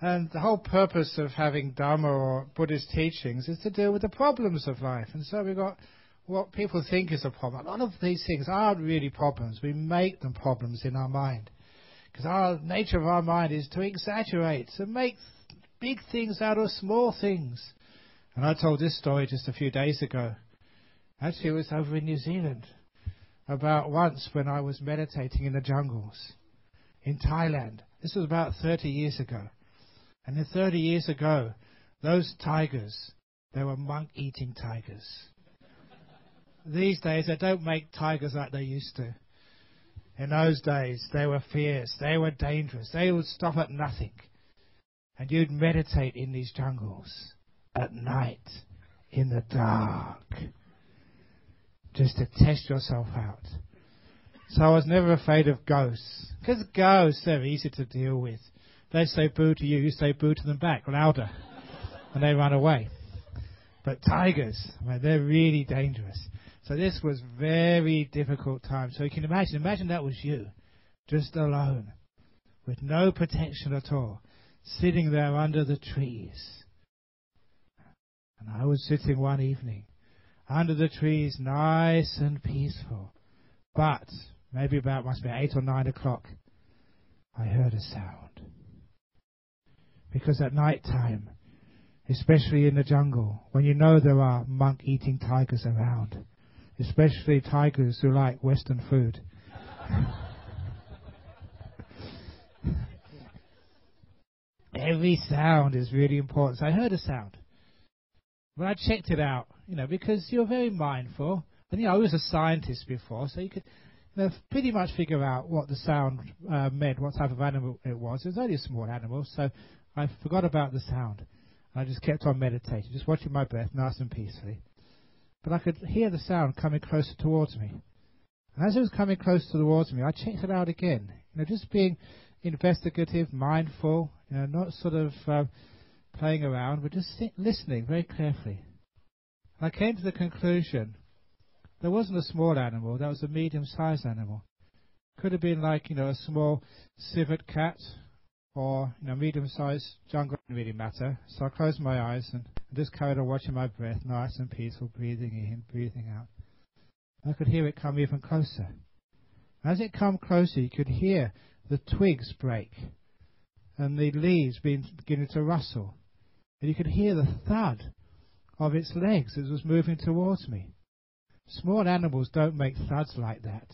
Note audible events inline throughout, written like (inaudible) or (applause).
And the whole purpose of having Dharma or Buddhist teachings is to deal with the problems of life. And so we've got what people think is a problem. A lot of these things aren't really problems. We make them problems in our mind. Because our nature of our mind is to exaggerate, to make big things out of small things. And I told this story just a few days ago. Actually, it was over in New Zealand. About once when I was meditating in the jungles in Thailand. This was about 30 years ago. And then 30 years ago, those tigers, they were monk eating tigers. These days, they don't make tigers like they used to. In those days, they were fierce, they were dangerous, they would stop at nothing. And you'd meditate in these jungles at night, in the dark, just to test yourself out. So I was never afraid of ghosts, because ghosts, they're easy to deal with. They say boo to you, you say boo to them back, louder, and they run away. But tigers, man, they're really dangerous. So this was very difficult time. So you can imagine, imagine that was you, just alone, with no protection at all, sitting there under the trees. And I was sitting one evening under the trees, nice and peaceful. But maybe about must be eight or nine o'clock, I heard a sound. Because at night time, especially in the jungle, when you know there are monk eating tigers around, especially tigers who like Western food. (laughs) Every sound is really important. So I heard a sound. When I checked it out, you know, because you're very mindful, and you know, I was a scientist before, so you could pretty much figure out what the sound uh, meant, what type of animal it was. It was only a small animal, so I forgot about the sound. I just kept on meditating, just watching my breath nice and peacefully but I could hear the sound coming closer towards me. And as it was coming closer towards me, I checked it out again. You know, just being investigative, mindful, you know, not sort of uh, playing around, but just sit, listening very carefully. And I came to the conclusion there wasn't a small animal, that was a medium-sized animal. Could have been like, you know, a small civet cat or you know, medium-sized jungle didn't really matter. So I closed my eyes and just carried on watching my breath, nice and peaceful, breathing in, breathing out. I could hear it come even closer. As it come closer, you could hear the twigs break and the leaves beginning to rustle. And you could hear the thud of its legs as it was moving towards me. Small animals don't make thuds like that.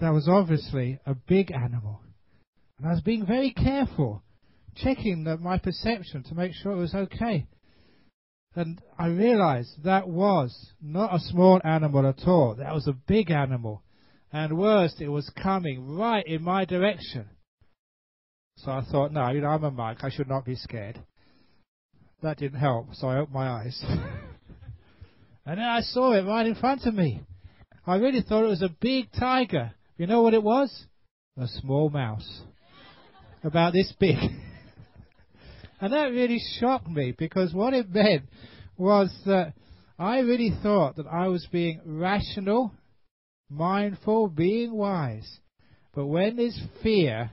That was obviously a big animal and I was being very careful, checking that my perception to make sure it was okay. And I realized that was not a small animal at all. That was a big animal. And worst, it was coming right in my direction. So I thought, no, you know, I'm a monk. I should not be scared. That didn't help, so I opened my eyes. (laughs) and then I saw it right in front of me. I really thought it was a big tiger. You know what it was? A small mouse about this big. (laughs) and that really shocked me because what it meant was that I really thought that I was being rational, mindful, being wise. But when there's fear,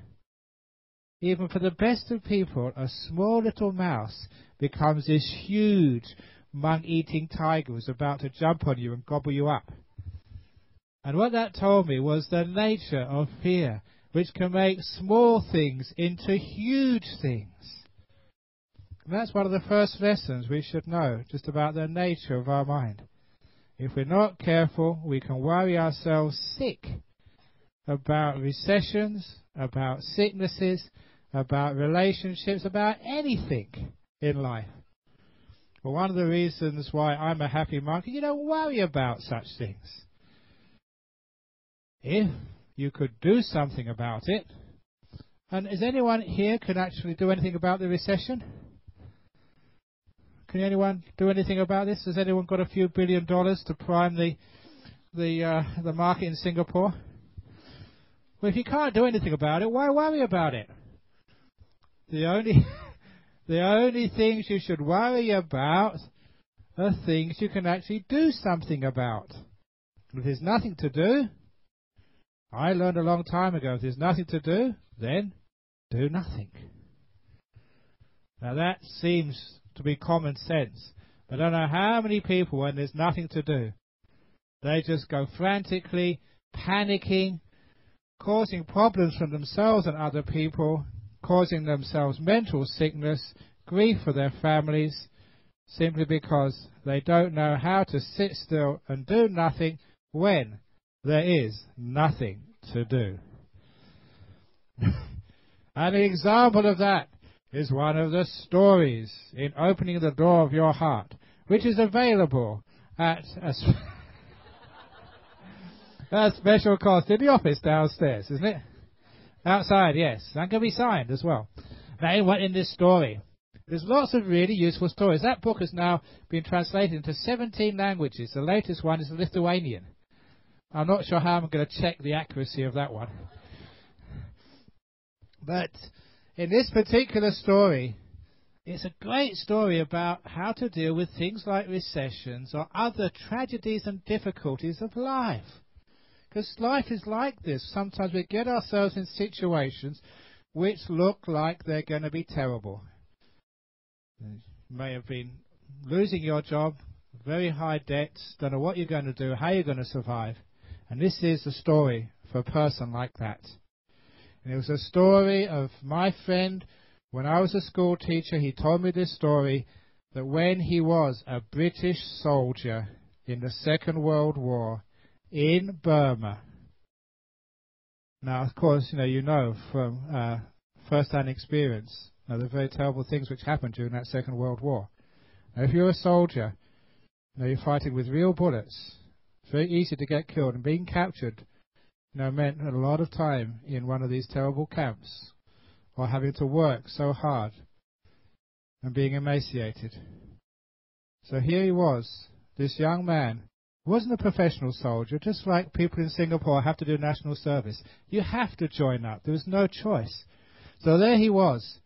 even for the best of people, a small little mouse becomes this huge monk eating tiger who's about to jump on you and gobble you up. And what that told me was the nature of fear which can make small things into huge things. And that's one of the first lessons we should know just about the nature of our mind. If we're not careful, we can worry ourselves sick about recessions, about sicknesses, about relationships, about anything in life. Well, one of the reasons why I'm a happy monk, you don't worry about such things. If you could do something about it. And is anyone here can actually do anything about the recession? Can anyone do anything about this? Has anyone got a few billion dollars to prime the the uh, the market in Singapore? Well, if you can't do anything about it, why worry about it? The only (laughs) the only things you should worry about are things you can actually do something about. If there's nothing to do, I learned a long time ago if there's nothing to do, then do nothing. Now that seems to be common sense, but I don't know how many people, when there's nothing to do, they just go frantically, panicking, causing problems for themselves and other people, causing themselves mental sickness, grief for their families, simply because they don't know how to sit still and do nothing when there is nothing to do. (laughs) An example of that is one of the stories in Opening the Door of Your Heart, which is available at a, sp- (laughs) a special cost in the office downstairs, isn't it? Outside, yes. And can be signed as well. Now, in this story, there's lots of really useful stories. That book has now been translated into 17 languages. The latest one is Lithuanian. I'm not sure how I'm going to check the accuracy of that one. But in this particular story, it's a great story about how to deal with things like recessions or other tragedies and difficulties of life. Because life is like this. Sometimes we get ourselves in situations which look like they're going to be terrible. You may have been losing your job, very high debts, don't know what you're going to do, how you're going to survive. And this is the story for a person like that. And it was a story of my friend when I was a school teacher. He told me this story that when he was a British soldier in the Second World War in Burma. Now, of course, you know you know from uh, first-hand experience the very terrible things which happened during that Second World War. Now, if you're a soldier, now you're fighting with real bullets. Very easy to get killed, and being captured you know, meant a lot of time in one of these terrible camps, or having to work so hard and being emaciated. So here he was, this young man, wasn't a professional soldier, just like people in Singapore have to do national service. You have to join up. There was no choice. So there he was,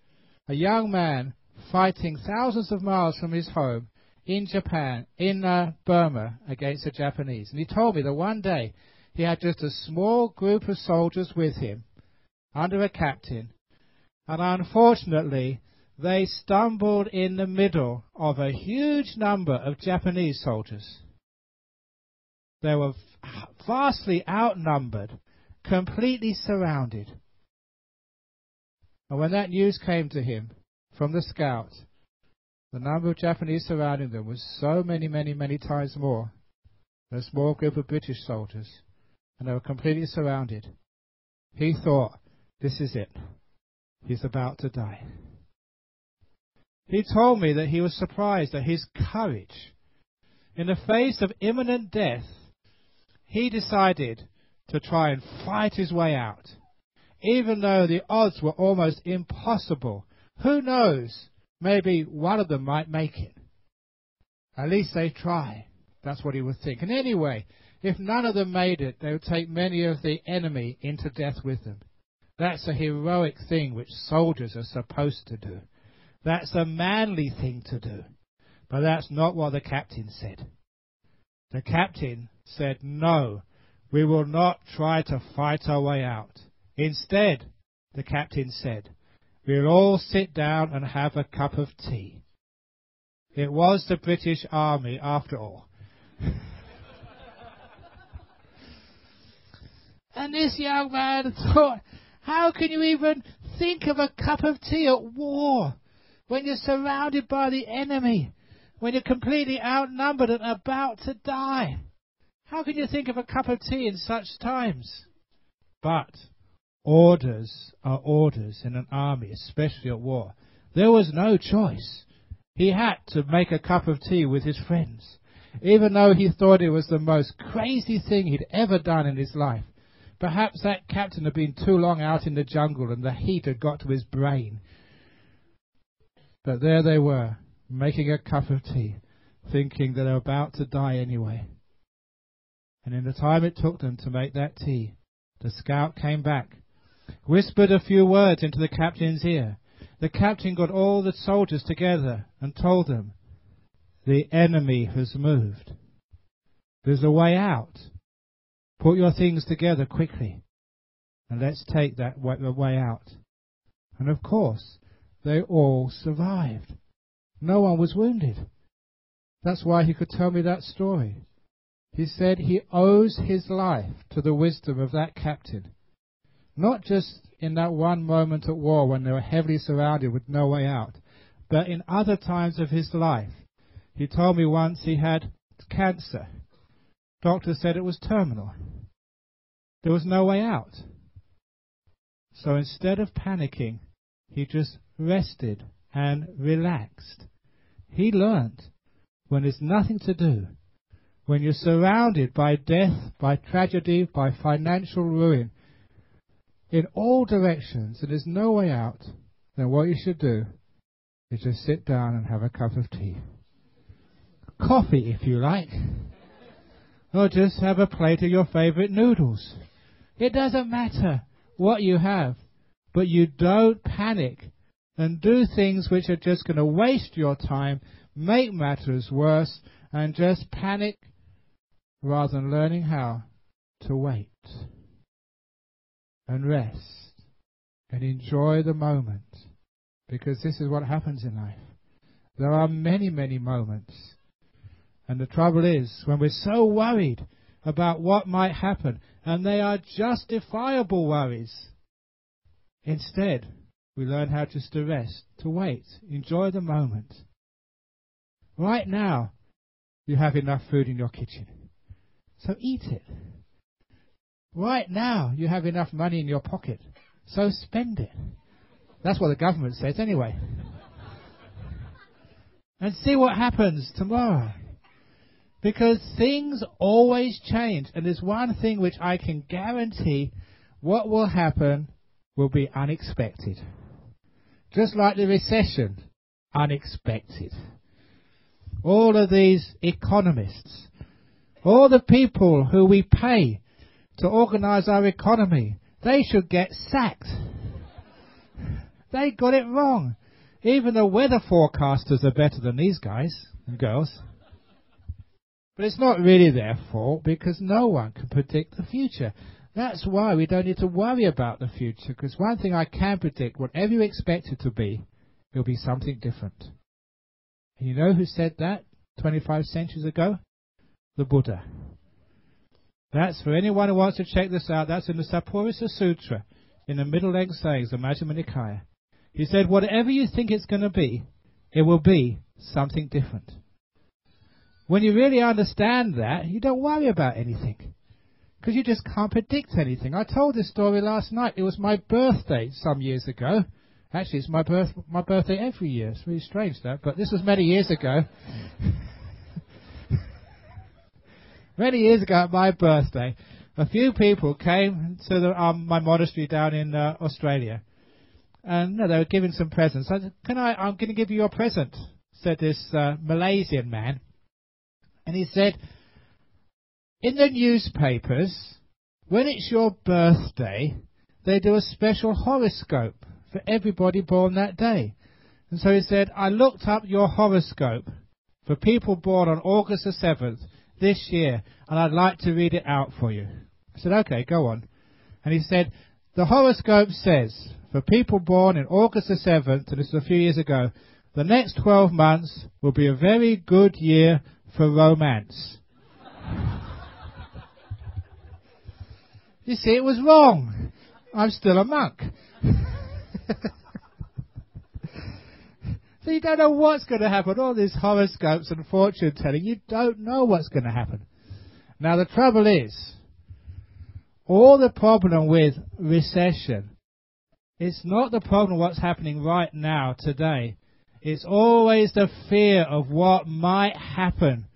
a young man fighting thousands of miles from his home in Japan, in uh, Burma, against the Japanese. And he told me that one day he had just a small group of soldiers with him, under a captain, and unfortunately they stumbled in the middle of a huge number of Japanese soldiers. They were vastly outnumbered, completely surrounded. And when that news came to him from the scout, the number of Japanese surrounding them was so many, many, many times more than a small group of British soldiers and they were completely surrounded. He thought, this is it. He's about to die. He told me that he was surprised at his courage. In the face of imminent death, he decided to try and fight his way out. Even though the odds were almost impossible. Who knows? Maybe one of them might make it. At least they try. That's what he would think. And anyway, if none of them made it, they would take many of the enemy into death with them. That's a heroic thing which soldiers are supposed to do. That's a manly thing to do. But that's not what the captain said. The captain said, no, we will not try to fight our way out. Instead, the captain said, we'll all sit down and have a cup of tea. It was the British Army after all. (laughs) And this young man thought, how can you even think of a cup of tea at war when you're surrounded by the enemy, when you're completely outnumbered and about to die? How can you think of a cup of tea in such times? But orders are orders in an army, especially at war. There was no choice. He had to make a cup of tea with his friends, even though he thought it was the most crazy thing he'd ever done in his life. Perhaps that captain had been too long out in the jungle and the heat had got to his brain. But there they were, making a cup of tea, thinking that they were about to die anyway. And in the time it took them to make that tea, the scout came back, whispered a few words into the captain's ear. The captain got all the soldiers together and told them, the enemy has moved. There's a way out. Put your things together quickly, and let's take that way out. And of course, they all survived. No one was wounded. That's why he could tell me that story. He said he owes his life to the wisdom of that captain. Not just in that one moment at war when they were heavily surrounded with no way out, but in other times of his life. He told me once he had cancer. Doctor said it was terminal. There was no way out. So instead of panicking, he just rested and relaxed. He learned when there's nothing to do, when you're surrounded by death, by tragedy, by financial ruin, in all directions, and there's no way out, then what you should do is just sit down and have a cup of tea. Coffee, if you like. Or just have a plate of your favorite noodles. It doesn't matter what you have, but you don't panic and do things which are just going to waste your time, make matters worse, and just panic rather than learning how to wait and rest and enjoy the moment. Because this is what happens in life. There are many, many moments. And the trouble is, when we're so worried about what might happen, and they are justifiable worries, instead, we learn how just to rest, to wait, enjoy the moment. Right now, you have enough food in your kitchen. So eat it. Right now, you have enough money in your pocket, so spend it. That's what the government says anyway. and see what happens tomorrow. Because things always change, and there's one thing which I can guarantee what will happen will be unexpected. Just like the recession, unexpected. All of these economists, all the people who we pay to organize our economy. They should get sacked. They got it wrong. Even the weather forecasters are better than these guys and girls. But it's not really their fault because no one can predict the future. That's why we don't need to worry about the future because one thing I can predict, whatever you expect it to be, it'll be something different. And you know who said that 25 centuries ago? The Buddha. That's for anyone who wants to check this out. That's in the Sappurisa Sutra, in the Middle Sayings, the Majjhima Nikaya. He said, whatever you think it's going to be, it will be something different. When you really understand that, you don't worry about anything. Because you just can't predict anything. I told this story last night. It was my birthday some years ago. Actually, it's my birth my birthday every year. It's really strange that, but this was many years ago. (laughs) many years ago at my birthday, a few people came to the, um, my monastery down in uh, Australia, and they were giving some presents. I said, "Can I? I'm going to give you a present," said this uh, Malaysian man, and he said, "In the newspapers, when it's your birthday, they do a special horoscope for everybody born that day." And so he said, "I looked up your horoscope for people born on August the seventh." This year, and I'd like to read it out for you. I said, okay, go on. And he said, the horoscope says, for people born in August the 7th, and this was a few years ago, the next 12 months will be a very good year for romance. (laughs) you see, it was wrong. I'm still a monk. (laughs) So you don't know what's going to happen. All these horoscopes and fortune telling, you don't know what's going to happen. Now the trouble is, all the problem with recession, it's not the problem what's happening right now, today. It's always the fear of what might happen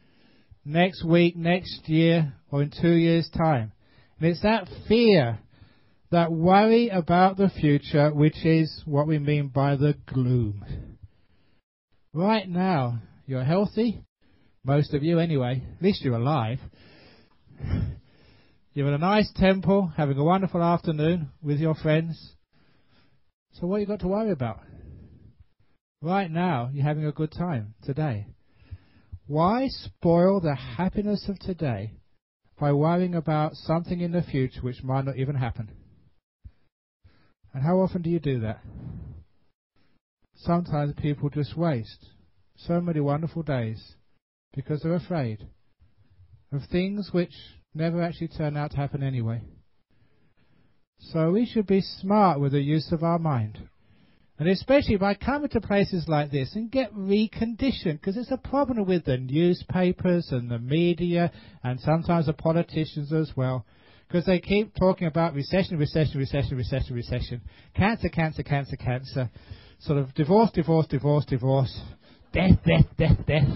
next week, next year, or in two years' time. And it's that fear, that worry about the future, which is what we mean by the gloom. Right now, you're healthy. Most of you, anyway. At least you're alive. You're in a nice temple, having a wonderful afternoon with your friends. So what you got to worry about? Right now, you're having a good time today. Why spoil the happiness of today by worrying about something in the future which might not even happen? And how often do you do that? Sometimes people just waste so many wonderful days because they're afraid of things which never actually turn out to happen anyway. So we should be smart with the use of our mind. And especially by coming to places like this and get reconditioned, because it's a problem with the newspapers and the media and sometimes the politicians as well, because they keep talking about recession, recession, recession, recession, recession, cancer, cancer, cancer, cancer, sort of divorce, divorce, divorce, divorce, death, death, death, death.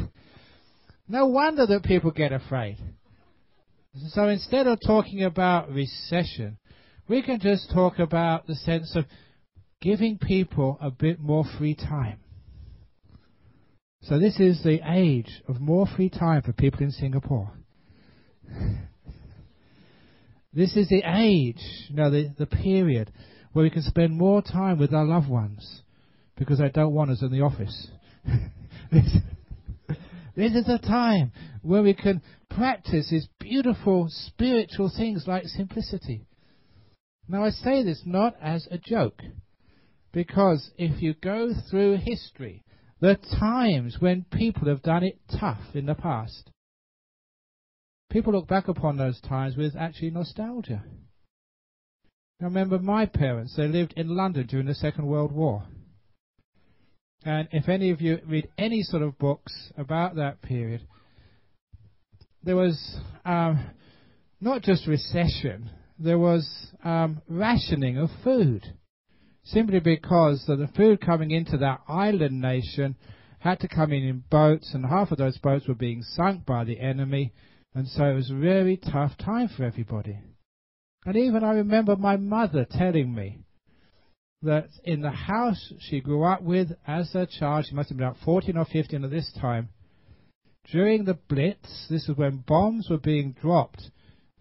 No wonder that people get afraid. So instead of talking about recession, we can just talk about the sense of giving people a bit more free time. So this is the age of more free time for people in Singapore. (laughs) this is the age, you know, the, the period where we can spend more time with our loved ones because I don't want us in the office. (laughs) this, this is a time where we can practice these beautiful spiritual things like simplicity. Now I say this not as a joke. Because if you go through history, the times when people have done it tough in the past, people look back upon those times with actually nostalgia. I remember my parents, they lived in London during the Second World War. And if any of you read any sort of books about that period, there was um, not just recession, there was um, rationing of food simply because the food coming into that island nation had to come in in boats, and half of those boats were being sunk by the enemy, and so it was a very tough time for everybody. And even I remember my mother telling me that in the house she grew up with as a child, she must have been about 14 or 15 at this time, during the Blitz, this is when bombs were being dropped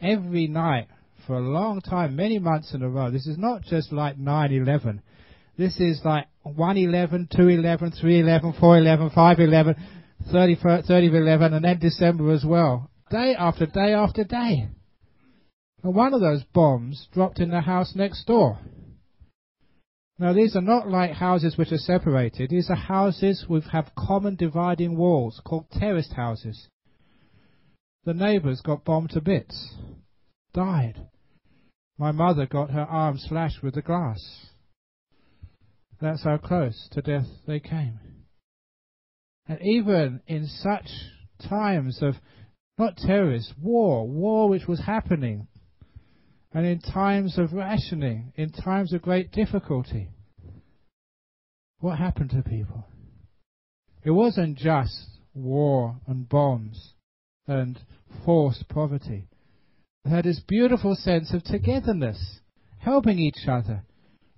every night for a long time, many months in a row. This is not just like 9-11. This is like 1-11, 2-11, 3-11, 4-11, 5-11, 30, 30 11, and then December as well. Day after day after day. And one of those bombs dropped in the house next door. Now these are not like houses which are separated. These are houses which have common dividing walls called terraced houses. The neighbours got bombed to bits. Died. My mother got her arm slashed with the glass. That's how close to death they came. And even in such times of not terrorist, war, war which was happening, and in times of rationing, in times of great difficulty, what happened to people? It wasn't just war and bombs and forced poverty They had this beautiful sense of togetherness, helping each other,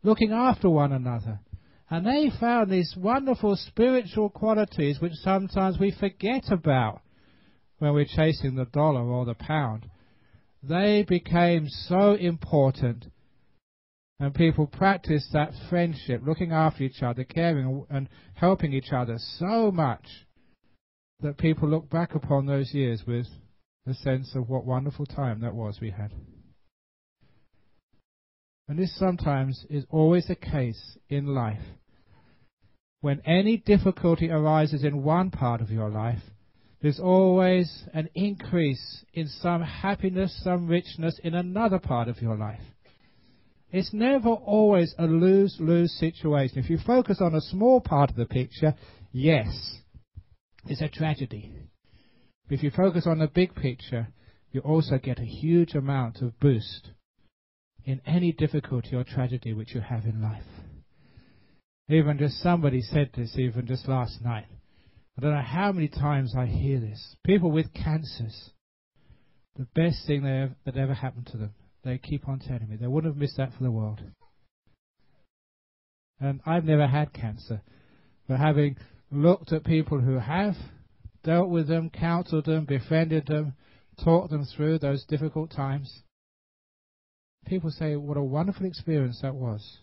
looking after one another. And they found these wonderful spiritual qualities which sometimes we forget about when we're chasing the dollar or the pound. They became so important and people practiced that friendship, looking after each other, caring and helping each other so much that people look back upon those years with a sense of what wonderful time that was we had. And this sometimes is always the case in life. When any difficulty arises in one part of your life, there's always an increase in some happiness, some richness in another part of your life. It's never always a lose lose situation. If you focus on a small part of the picture, yes, it's a tragedy. If you focus on the big picture, you also get a huge amount of boost in any difficulty or tragedy which you have in life. Even just somebody said this even just last night. I don't know how many times I hear this. People with cancers, the best thing that ever, happened to them. They keep on telling me. They wouldn't have missed that for the world. And I've never had cancer. But having looked at people who have, dealt with them, counseled them, befriended them, taught them through those difficult times. People say what a wonderful experience that was,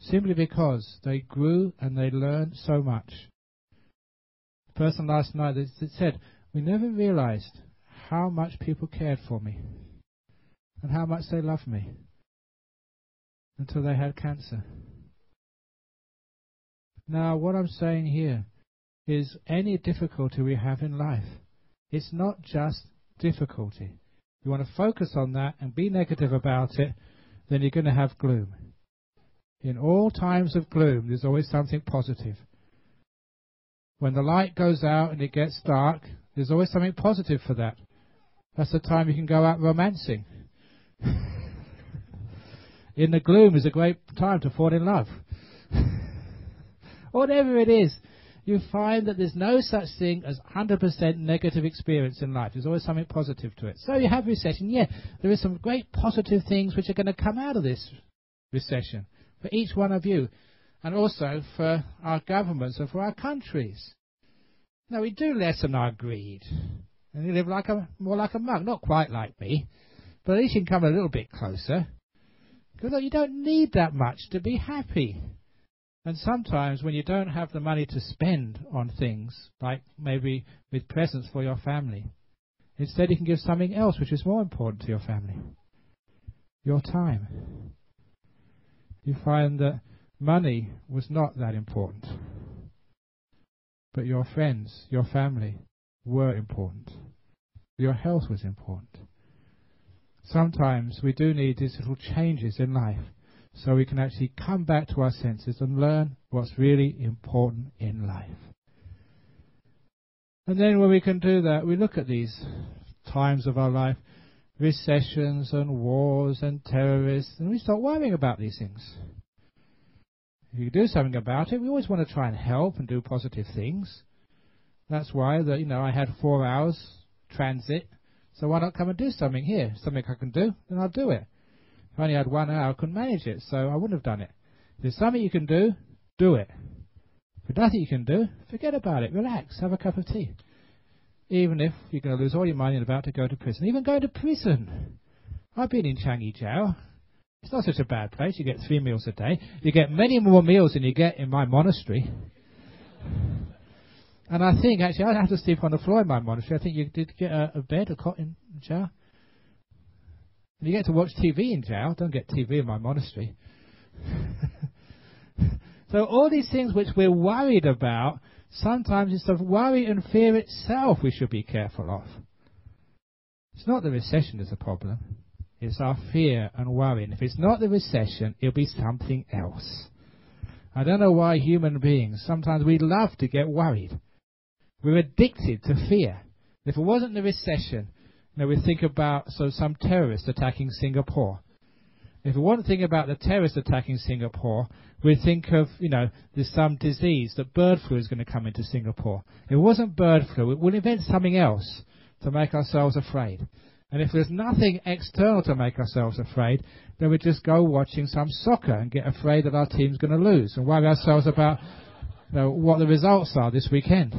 simply because they grew and they learned so much. Person last night that said, We never realized how much people cared for me and how much they loved me until they had cancer. Now, what I'm saying here is any difficulty we have in life, it's not just difficulty. You want to focus on that and be negative about it, then you're going to have gloom. In all times of gloom, there's always something positive. When the light goes out and it gets dark, there's always something positive for that. That's the time you can go out romancing. (laughs) in the gloom is a great time to fall in love. (laughs) Whatever it is, you find that there's no such thing as 100% negative experience in life. There's always something positive to it. So you have recession. Yeah, there is some great positive things which are going to come out of this recession for each one of you, and also for our governments and for our countries. Now we do lessen our greed, and you live like a more like a monk, not quite like me, but at least you can come a little bit closer. Because you don't need that much to be happy. And sometimes when you don't have the money to spend on things, like maybe with presents for your family, instead you can give something else which is more important to your family. Your time. You find that money was not that important. But your friends, your family were important. Your health was important. Sometimes we do need these little changes in life so we can actually come back to our senses and learn what's really important in life. And then when we can do that, we look at these times of our life, recessions and wars and terrorists, and we start worrying about these things. If you do something about it, we always want to try and help and do positive things. That's why that you know I had four hours transit, so why not come and do something here? Something I can do, then I'll do it. If I only had one hour, I couldn't manage it, so I wouldn't have done it. If there's something you can do, do it. If there's nothing you can do, forget about it. Relax, have a cup of tea. Even if you're going to lose all your money and about to go to prison. Even go to prison. I've been in Changi Jail. It's not such a bad place. You get three meals a day. You get many more meals than you get in my monastery. And I think actually I'd have to sleep on the floor in my monastery. I think you did get a, a bed, a cot in jail. You get to watch TV in jail. Don't get TV in my monastery. (laughs) so all these things which we're worried about, sometimes it's the worry and fear itself we should be careful of. It's not the recession that's a problem. It's our fear and worry. And if it's not the recession, it'll be something else. I don't know why human beings, sometimes we love to get worried. We're addicted to fear. If it wasn't the recession, now we think about so some terrorist attacking Singapore. If we want to think about the terrorist attacking Singapore, we think of, you know, there's some disease that bird flu is going to come into Singapore. If it wasn't bird flu, we'll invent something else to make ourselves afraid. And if there's nothing external to make ourselves afraid, then we just go watching some soccer and get afraid that our team's going to lose and worry ourselves about you know, what the results are this weekend.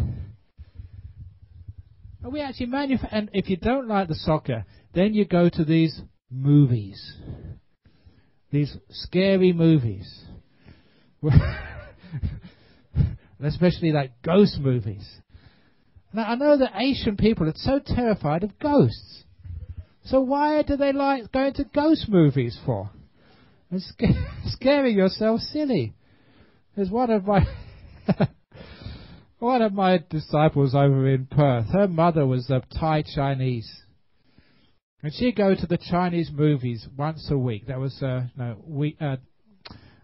And we actually manufacture, and if you don't like the soccer, then you go to these movies. These scary movies. (laughs) Especially like ghost movies. Now, I know that Asian people are so terrified of ghosts. So why do they like going to ghost movies for? And sc- (laughs) scaring yourself silly. There's one of my (laughs) one of my disciples over in Perth, her mother was a Thai Chinese. And she'd go to the Chinese movies once a week. That was a, no, week, uh,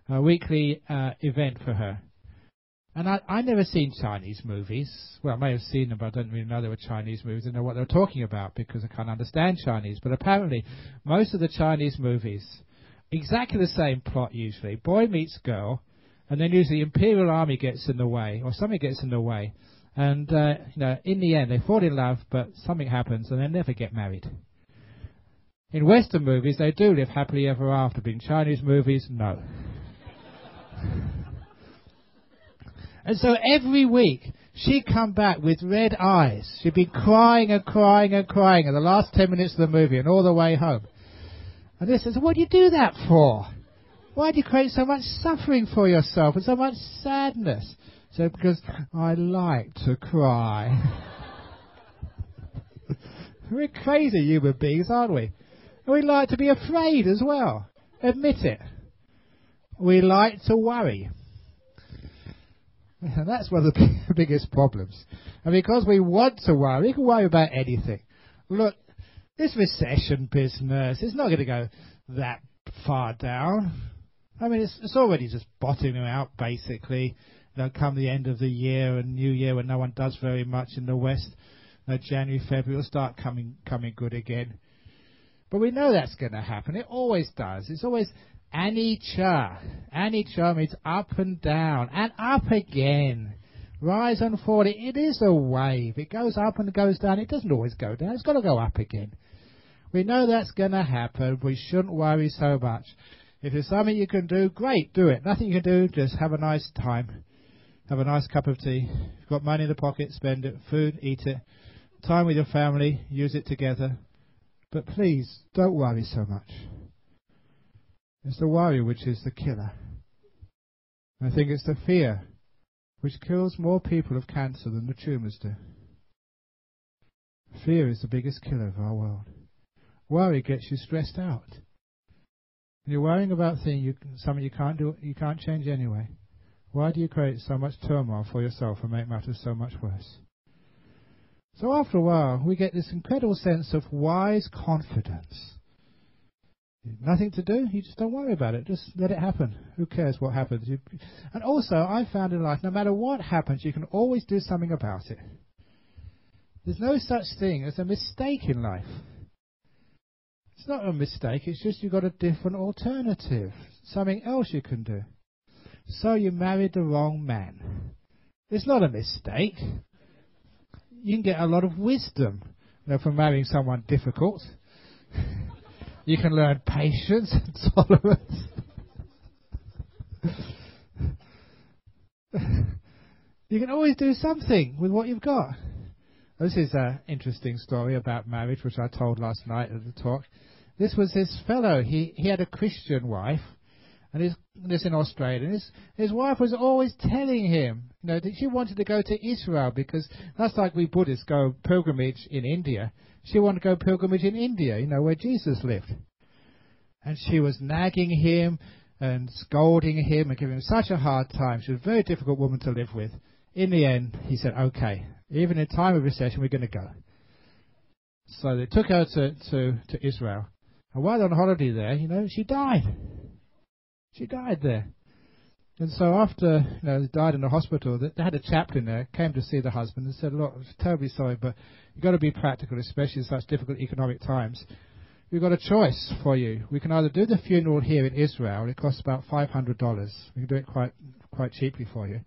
a weekly uh, event for her. And I, I never seen Chinese movies. Well, I may have seen them, but I don't really know they were Chinese movies. I know what they were talking about because I can't understand Chinese. But apparently, most of the Chinese movies, exactly the same plot usually. Boy meets girl, and then usually the Imperial Army gets in the way, or something gets in the way, and uh, you know, in the end they fall in love, but something happens, and they never get married. In Western movies, they do live happily ever after, but in Chinese movies, no. (laughs) and so every week, she'd come back with red eyes. She'd be crying and crying and crying in the last ten minutes of the movie and all the way home. And they says, what do you do that for? Why do you create so much suffering for yourself and so much sadness? So because I like to cry. (laughs) We're crazy human beings, aren't we? And we like to be afraid as well. Admit it. We like to worry. And that's one of the (laughs) biggest problems. And because we want to worry, we can worry about anything. Look, this recession business is not going to go that far down. I mean, it's, it's already just bottoming out, basically. You know, come the end of the year and New Year when no one does very much in the West, you know, January, February will start coming coming good again. But we know that's going to happen. It always does. It's always anicca. Anicca means up and down and up again. Rise and fall. It is a wave. It goes up and goes down. It doesn't always go down. It's got to go up again. We know that's going to happen. We shouldn't worry so much. If there's something you can do, great, do it. Nothing you can do, just have a nice time. Have a nice cup of tea. You've got money in the pocket, spend it. Food, eat it. Time with your family, use it together. But please, don't worry so much. It's the worry which is the killer. I think it's the fear which kills more people of cancer than the tumours do. Fear is the biggest killer of our world. Worry gets you stressed out. You're worrying about things you, something you can't do, you can't change anyway. Why do you create so much turmoil for yourself and make matters so much worse? So after a while, we get this incredible sense of wise confidence. Nothing to do, you just don't worry about it. Just let it happen. Who cares what happens? You, and also, I found in life, no matter what happens, you can always do something about it. There's no such thing as a mistake in life. It's not a mistake, it's just you've got a different alternative, something else you can do. So you married the wrong man. It's not a mistake. You can get a lot of wisdom you know, from marrying someone difficult. (laughs) you can learn patience and (laughs) tolerance. you can always do something with what you've got. This is an interesting story about marriage, which I told last night at the talk. This was this fellow. He he had a Christian wife, and his this in Australia. And his his wife was always telling him, you know, that she wanted to go to Israel because that's like we Buddhists go pilgrimage in India. She wanted to go pilgrimage in India, you know, where Jesus lived. And she was nagging him and scolding him and giving him such a hard time. She was a very difficult woman to live with. In the end, he said, "Okay, even in time of recession, we're going to go." So they took her to, to, to Israel. And while on holiday there, you know, she died. She died there. And so after you know, died in the hospital, they had a chaplain there, came to see the husband and said, look, I'm terribly sorry, but you've got to be practical, especially in such difficult economic times. We've got a choice for you. We can either do the funeral here in Israel, it costs about $500. We can do it quite, quite cheaply for you.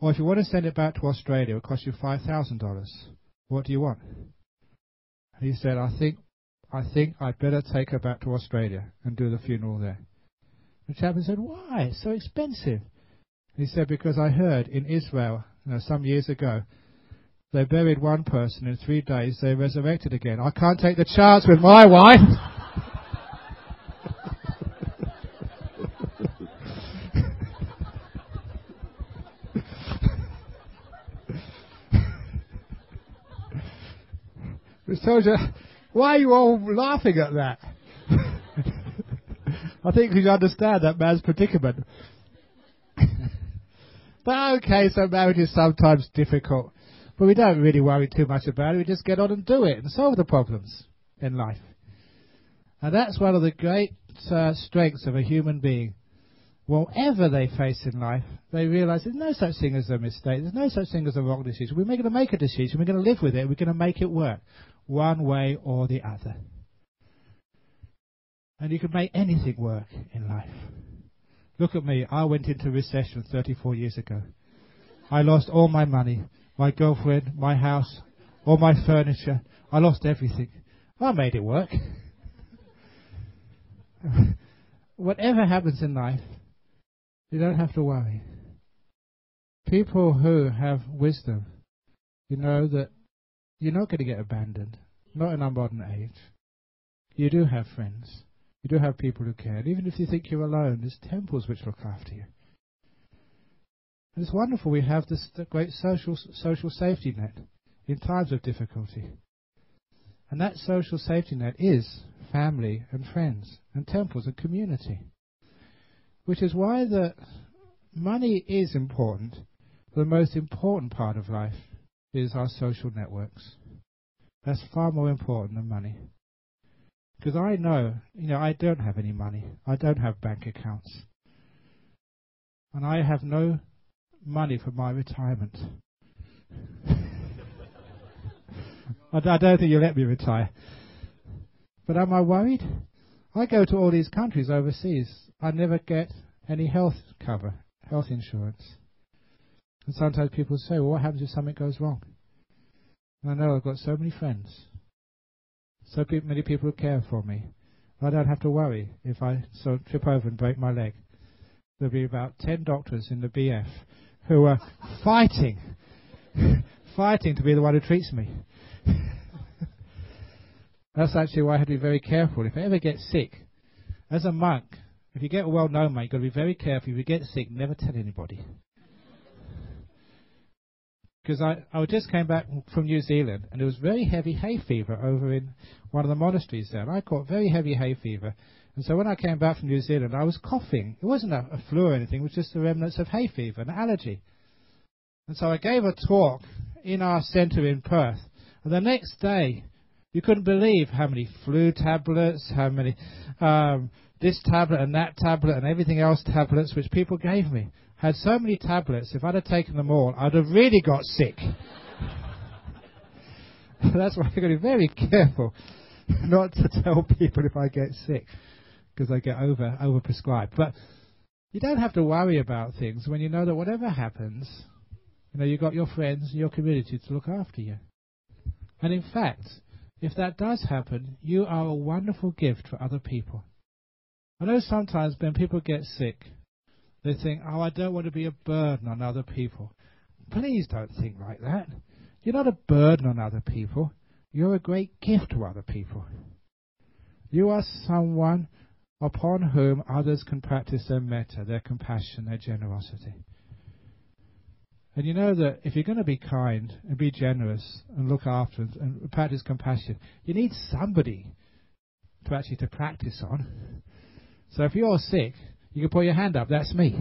Or if you want to send it back to Australia, it costs you $5,000. What do you want? And he said, I think I think I'd better take her back to Australia and do the funeral there. The chaplain said, Why? It's so expensive. He said, Because I heard in Israel, you know, some years ago, they buried one person in three days, they resurrected again. I can't take the chance with my wife. Which tells you why are you all laughing at that? I think you understand that man's predicament. (laughs) but okay, so marriage is sometimes difficult. But we don't really worry too much about it. We just get on and do it and solve the problems in life. And that's one of the great uh, strengths of a human being. Whatever they face in life, they realize there's no such thing as a mistake. There's no such thing as a wrong decision. We're going to make a decision. We're going to live with it. We're going to make it work one way or the other. And you can make anything work in life. Look at me. I went into recession 34 years ago. I lost all my money, my girlfriend, my house, all my furniture. I lost everything. I made it work. (laughs) Whatever happens in life, you don't have to worry. People who have wisdom, you know that you're not going to get abandoned. Not in our modern age. You do have friends. You do have people who care. And even if you think you're alone, there's temples which look after you. And it's wonderful we have this great social social safety net in times of difficulty. And that social safety net is family and friends and temples and community. Which is why the money is important, The most important part of life is our social networks. That's far more important than money. Because I know, you know, I don't have any money. I don't have bank accounts. And I have no money for my retirement. (laughs) I don't think you'll let me retire. But am I worried? I go to all these countries overseas. I never get any health cover, health insurance. And sometimes people say, well, what happens if something goes wrong? And I know I've got so many friends, so many people care for me. I don't have to worry if I so trip over and break my leg. There'll be about ten doctors in the BF who are fighting, (laughs) fighting to be the one who treats me. (laughs) That's actually why I have to be very careful. If I ever get sick, as a monk, if you get a well known, mate, you've got to be very careful. If you get sick, never tell anybody. Because I, I just came back from New Zealand and there was very heavy hay fever over in one of the monasteries there. And I caught very heavy hay fever. And so when I came back from New Zealand, I was coughing. It wasn't a, a flu or anything, it was just the remnants of hay fever, an allergy. And so I gave a talk in our centre in Perth. And the next day, you couldn't believe how many flu tablets, how many um, this tablet and that tablet and everything else tablets which people gave me. Had so many tablets, if I'd have taken them all, I'd have really got sick. (laughs) That's why I've got to be very careful (laughs) not to tell people if I get sick because I get over overprescribed. But you don't have to worry about things when you know that whatever happens, you know you've got your friends and your community to look after you. And in fact, if that does happen, you are a wonderful gift for other people. I know sometimes when people get sick, they think, oh, I don't want to be a burden on other people. Please don't think like that. You're not a burden on other people. You're a great gift to other people. You are someone upon whom others can practice their metta, their compassion, their generosity. And you know that if you're going to be kind and be generous and look after and, practice compassion, you need somebody to actually to practice on. So if you're sick, you can put your hand up. That's me.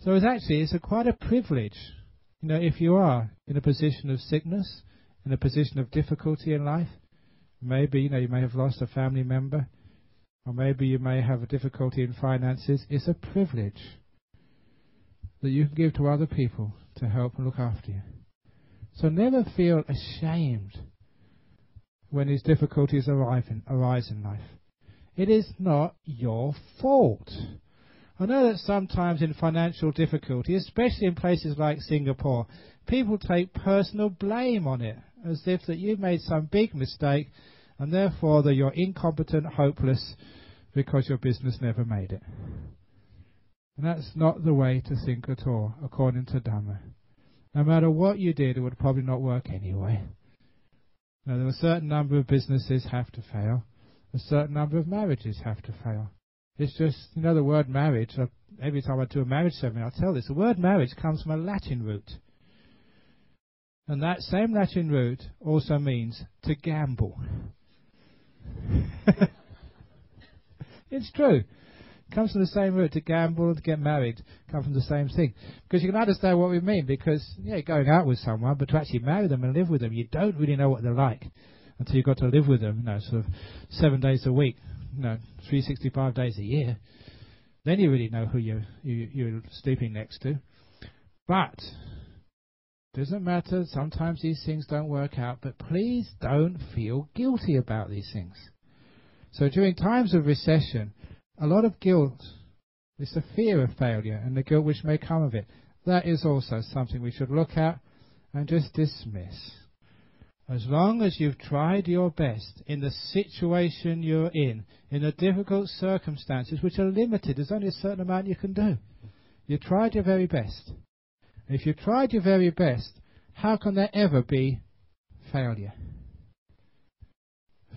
So it's actually it's a quite a privilege, you know, if you are in a position of sickness, in a position of difficulty in life. Maybe you know you may have lost a family member, or maybe you may have a difficulty in finances. It's a privilege that you can give to other people to help and look after you. So never feel ashamed when these difficulties arrive in, arise in life. It is not your fault. I know that sometimes in financial difficulty, especially in places like Singapore, people take personal blame on it, as if that you made some big mistake and therefore that you're incompetent, hopeless, because your business never made it. And that's not the way to think at all, according to Dhamma. No matter what you did, it would probably not work anyway. Now, there are a certain number of businesses have to fail. A certain number of marriages have to fail. It's just, you know, the word marriage, uh, every time I do a marriage ceremony, I tell this, the word marriage comes from a Latin root. And that same Latin root also means to gamble. (laughs) it's true It comes from the same root. To gamble and to get married come from the same thing. Because you can understand what we mean. Because yeah, going out with someone, but to actually marry them and live with them, you don't really know what they're like until you've got to live with them. You know, sort of seven days a week, you know, 365 days a year. Then you really know who you're, you, you're sleeping next to. But doesn't matter. Sometimes these things don't work out, but please don't feel guilty about these things. So during times of recession, a lot of guilt is the fear of failure and the guilt which may come of it. That is also something we should look at and just dismiss. As long as you've tried your best in the situation you're in, in the difficult circumstances which are limited, there's only a certain amount you can do. You tried your very best. if you tried your very best, how can there ever be failure?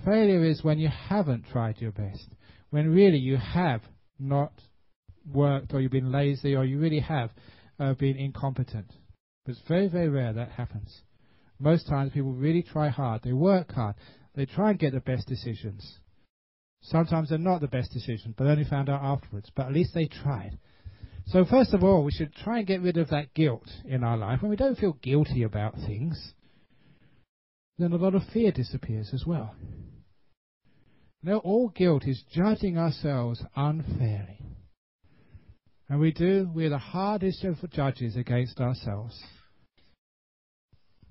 Failure is when you haven't tried your best when really you have not worked or you've been lazy or you really have uh, been incompetent. But it's very, very rare that happens. Most times people really try hard. They work hard. They try and get the best decisions. Sometimes they're not the best decisions, but only found out afterwards. But at least they tried. So first of all, we should try and get rid of that guilt in our life. When we don't feel guilty about things, then a lot of fear disappears as well. Now, all guilt is judging ourselves unfairly. And we do, we're the hardest of judges against ourselves.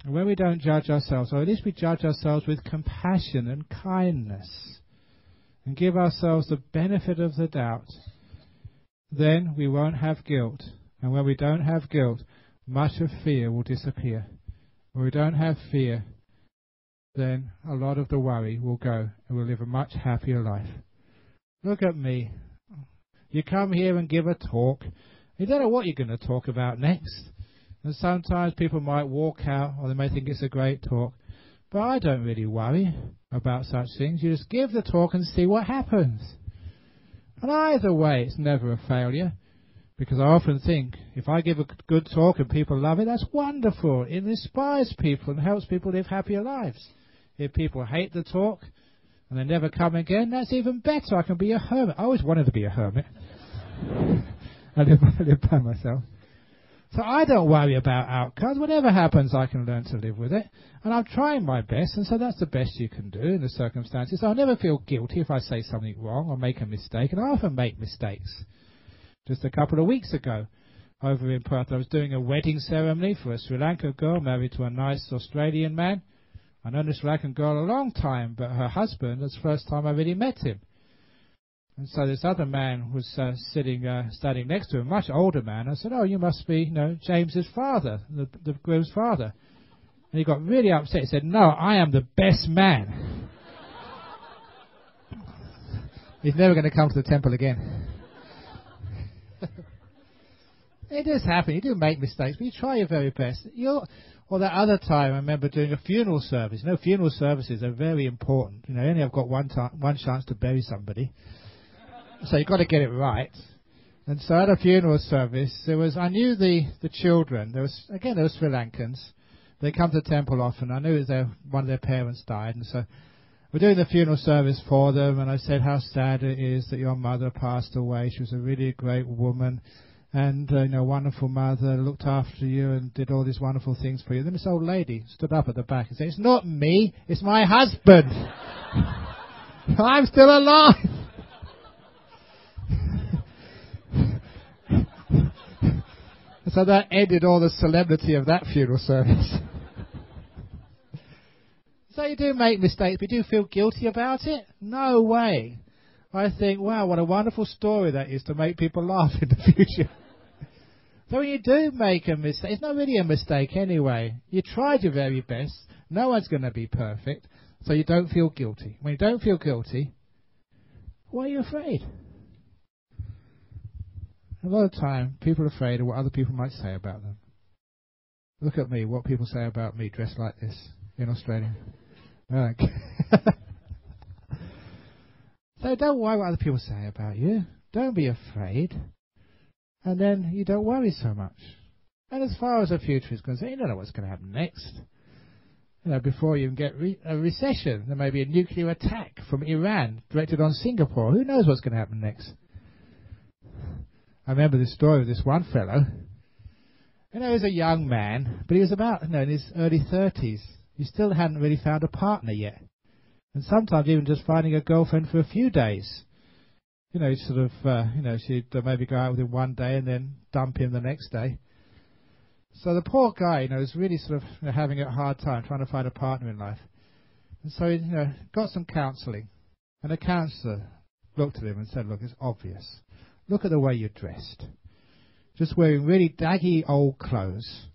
And when we don't judge ourselves, or at least we judge ourselves with compassion and kindness, and give ourselves the benefit of the doubt, then we won't have guilt. And when we don't have guilt, much of fear will disappear. When we don't have fear, then a lot of the worry will go and we'll live a much happier life. Look at me. You come here and give a talk. You don't know what you're going to talk about next. And sometimes people might walk out or they may think it's a great talk. But I don't really worry about such things. You just give the talk and see what happens. And either way, it's never a failure. Because I often think, if I give a good talk and people love it, that's wonderful. It inspires people and helps people live happier lives. If people hate the talk and they never come again, that's even better. I can be a hermit. I always wanted to be a hermit. (laughs) I live, by myself. So I don't worry about outcomes. Whatever happens, I can learn to live with it. And I'm trying my best, and so that's the best you can do in the circumstances. I'll never feel guilty if I say something wrong or make a mistake, and I often make mistakes. Just a couple of weeks ago, over in Perth, I was doing a wedding ceremony for a Sri Lankan girl married to a nice Australian man. I known this Sri Lankan girl a long time, but her husband, was the first time I really met him. And so this other man was uh, sitting, uh, standing next to him, a much older man. I said, "Oh, you must be, you know, James's father, the, the groom's father." And he got really upset. He said, "No, I am the best man." He's never going to come to the temple again. (laughs) it does happen. You do make mistakes, but you try your very best. you or that other time, I remember doing a funeral service. You know, funeral services are very important. You know, only I've got one time, one chance to bury somebody. So you've got to get it right. And so at a funeral service, there was, I knew the, the children. There was, again, there were Sri Lankans. They come to the temple often. I knew it was their, one of their parents died. And so we're doing the funeral service for them. And I said how sad it is that your mother passed away. She was a really great woman. And, uh, you know, wonderful mother, looked after you and did all these wonderful things for you. Then this old lady stood up at the back and said, it's not me, it's my husband. (laughs) I'm still alive. So that ended all the solemnity of that funeral service. (laughs) so you do make mistakes, but you do feel guilty about it? No way. I think, wow, what a wonderful story that is to make people (laughs) laugh in the future. so when you do make a mistake, it's not really a mistake anyway. You tried your very best. No one's going to be perfect. So you don't feel guilty. When you don't feel guilty, why are you afraid? A lot of time, people are afraid of what other people might say about them. Look at me, what people say about me dressed like this in Australia. (laughs) so don't worry what other people say about you. Don't be afraid. And then you don't worry so much. And as far as the future is concerned, you don't know what's going to happen next. You know, before you get re- a recession, there may be a nuclear attack from Iran directed on Singapore. Who knows what's going to happen next? I remember this story of this one fellow. You know, he was a young man, but he was about, you know, in his early 30s. He still hadn't really found a partner yet. And sometimes even just finding a girlfriend for a few days. You know, sort of, uh, you know, she'd uh, maybe go out with him one day and then dump him the next day. So the poor guy, you know, was really sort of you know, having a hard time trying to find a partner in life. And so he, you know, got some counselling. And a counsellor looked at him and said, look, it's obvious. Look at the way you're dressed. Just wearing really daggy old clothes.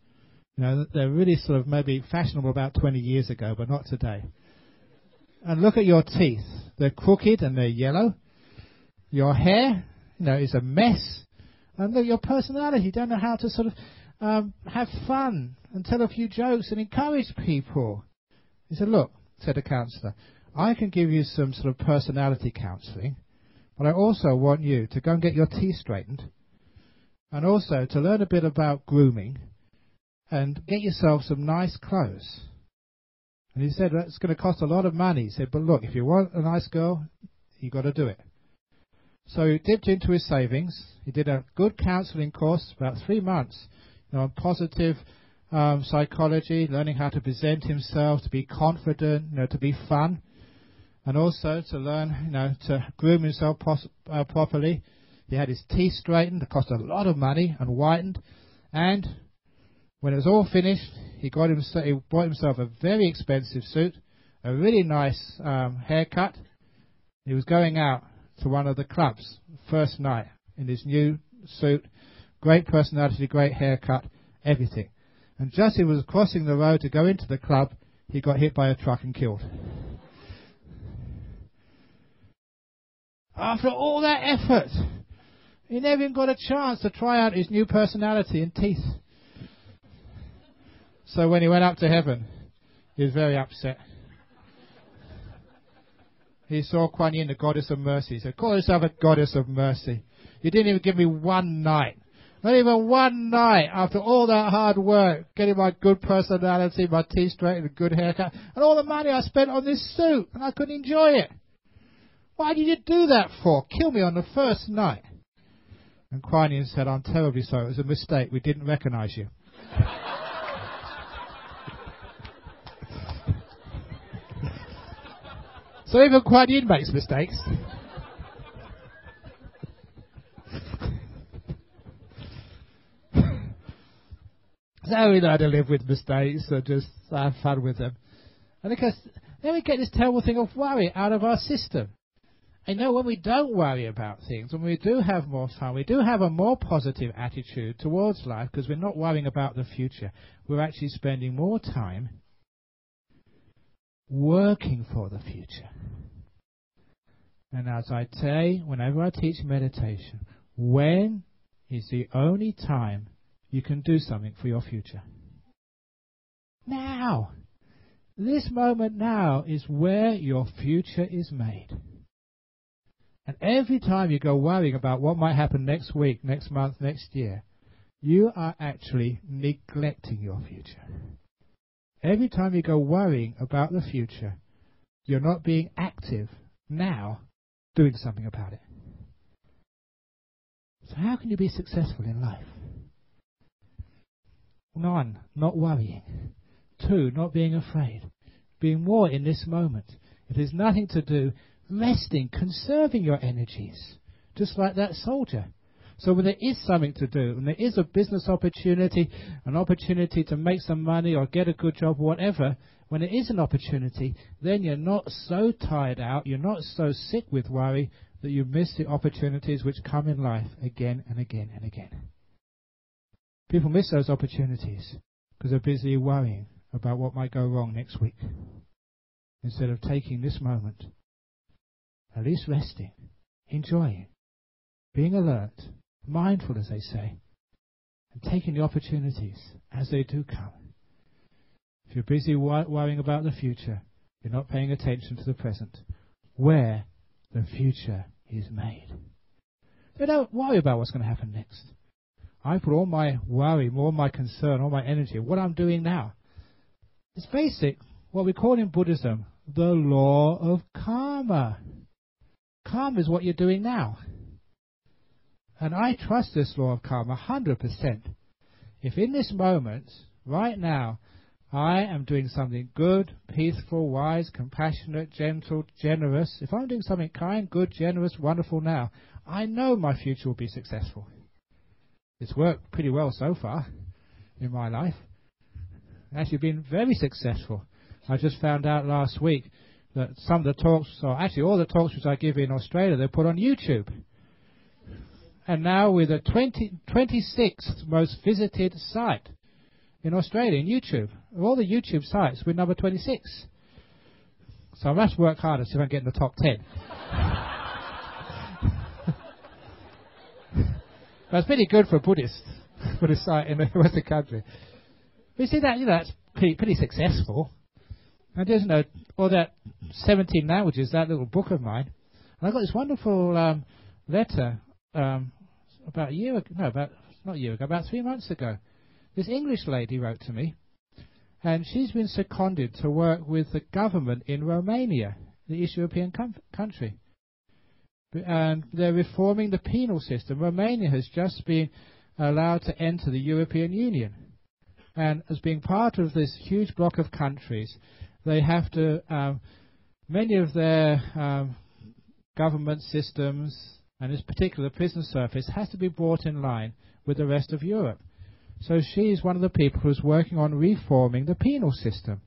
You know, they're really sort of maybe fashionable about 20 years ago, but not today. And look at your teeth. They're crooked and they're yellow. Your hair, you know, is a mess. And look, your personality, you don't know how to sort of um, have fun and tell a few jokes and encourage people. He said, look, said the counsellor, I can give you some sort of personality counselling but I also want you to go and get your teeth straightened and also to learn a bit about grooming and get yourself some nice clothes. And he said that's going to cost a lot of money. He said, but look, if you want a nice girl, you've got to do it. So he dipped into his savings. He did a good counselling course, about three months, you know, on positive um, psychology, learning how to present himself, to be confident, you know, to be fun, and also to learn, you know, to groom himself pos- uh, properly. He had his teeth straightened. It cost a lot of money and whitened. And when it was all finished, he got himself, he bought himself a very expensive suit, a really nice um, haircut. He was going out to one of the clubs first night in his new suit, great personality, great haircut, everything. And just as he was crossing the road to go into the club, he got hit by a truck and killed. After all that effort, he never even got a chance to try out his new personality and teeth. So when he went up to heaven, he was very upset. He saw Kuan Yin, the goddess of mercy. He said, Call yourself a goddess of mercy. You didn't even give me one night. Not even one night after all that hard work, getting my good personality, my teeth straight, and a good haircut, and all the money I spent on this suit, and I couldn't enjoy it. Why did you do that for? Kill me on the first night. And Kuan said, I'm terribly sorry. It was a mistake. We didn't recognize you. so even Kuan makes mistakes. (laughs) so we know how to live with mistakes and just have fun with them. And because then we get this terrible thing of worry out of our system. I know when we don't worry about things, when we do have more fun, we do have a more positive attitude towards life because we're not worrying about the future. We're actually spending more time working for the future. And as I say, whenever I teach meditation, when is the only time you can do something for your future? Now. This moment now is where your future is made. And every time you go worrying about what might happen next week, next month, next year, you are actually neglecting your future. Every time you go worrying about the future, you're not being active now, doing something about it. So, how can you be successful in life? One, not worrying. Two, not being afraid. Being more in this moment. It has nothing to do resting, conserving your energies, just like that soldier. So when there is something to do, when there is a business opportunity, an opportunity to make some money or get a good job or whatever, when there is an opportunity, then you're not so tired out, you're not so sick with worry that you miss the opportunities which come in life again and again and again. People miss those opportunities because they're busy worrying about what might go wrong next week instead of taking this moment at least resting, enjoying, being alert, mindful, as they say, and taking the opportunities as they do come. If you're busy worrying about the future, you're not paying attention to the present, where the future is made. So don't worry about what's going to happen next. I put all my worry, all my concern, all my energy, what I'm doing now. It's basic, what we call in Buddhism, the law of karma. Karma is what you're doing now. And I trust this law of karma 100%. If in this moment, right now, I am doing something good, peaceful, wise, compassionate, gentle, generous, if I'm doing something kind, good, generous, wonderful now, I know my future will be successful. It's worked pretty well so far in my life. Actually been very successful. I just found out last week that some of the talks, or actually all the talks which I give in Australia, they're put on YouTube. And now we're the 20, 26th most visited site in Australia in YouTube. Of all the YouTube sites, we're number 26. So I must work harder if I can get in the top 10. (laughs) That's pretty good for a Buddhist, (laughs) Buddhist site in the (laughs) Western country. But you see that, you know, that's pretty, pretty successful. And there's no, all that 17 languages, that little book of mine. And I got this wonderful um, letter um, about a year ago, no, about, not a year ago, about three months ago. This English lady wrote to me, and she's been seconded to work with the government in Romania, the East European com- country. and they're reforming the penal system. Romania has just been allowed to enter the European Union. And as being part of this huge block of countries, they have to, um, many of their um, government systems, and in particular the prison service, has to be brought in line with the rest of Europe. So she is one of the people who's working on reforming the penal system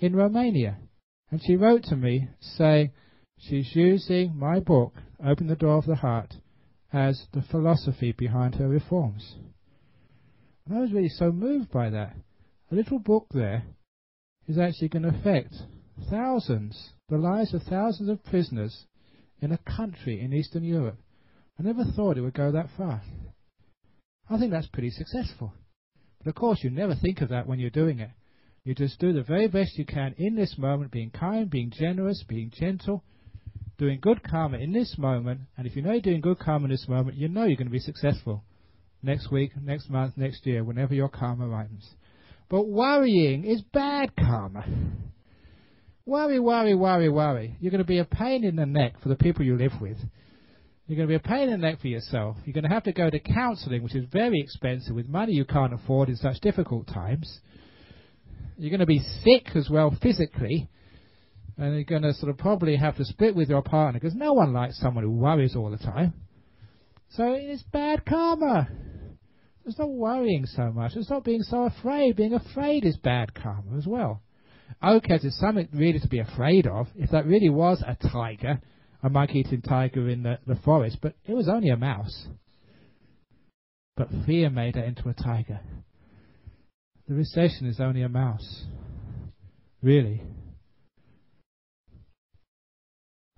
in Romania. And she wrote to me saying she's using my book, Open the Door of the Heart, as the philosophy behind her reforms. And I was really so moved by that. A little book there is actually going to affect thousands, the lives of thousands of prisoners in a country in Eastern Europe. I never thought it would go that far. I think that's pretty successful. But of course, you never think of that when you're doing it. You just do the very best you can in this moment, being kind, being generous, being gentle, doing good karma in this moment. And if you know you're doing good karma in this moment, you know you're going to be successful next week, next month, next year, whenever your karma ripens. But worrying is bad karma. Worry, worry, worry, worry. You're going to be a pain in the neck for the people you live with. You're going to be a pain in the neck for yourself. You're going to have to go to counselling, which is very expensive with money you can't afford in such difficult times. You're going to be sick as well physically. And you're going to sort of probably have to split with your partner because no one likes someone who worries all the time. So it's bad karma. It's not worrying so much. It's not being so afraid. Being afraid is bad karma as well. Okay, there's something really to be afraid of. If that really was a tiger, a monkey-eating tiger in the, the forest, but it was only a mouse. But fear made it into a tiger. The recession is only a mouse. Really.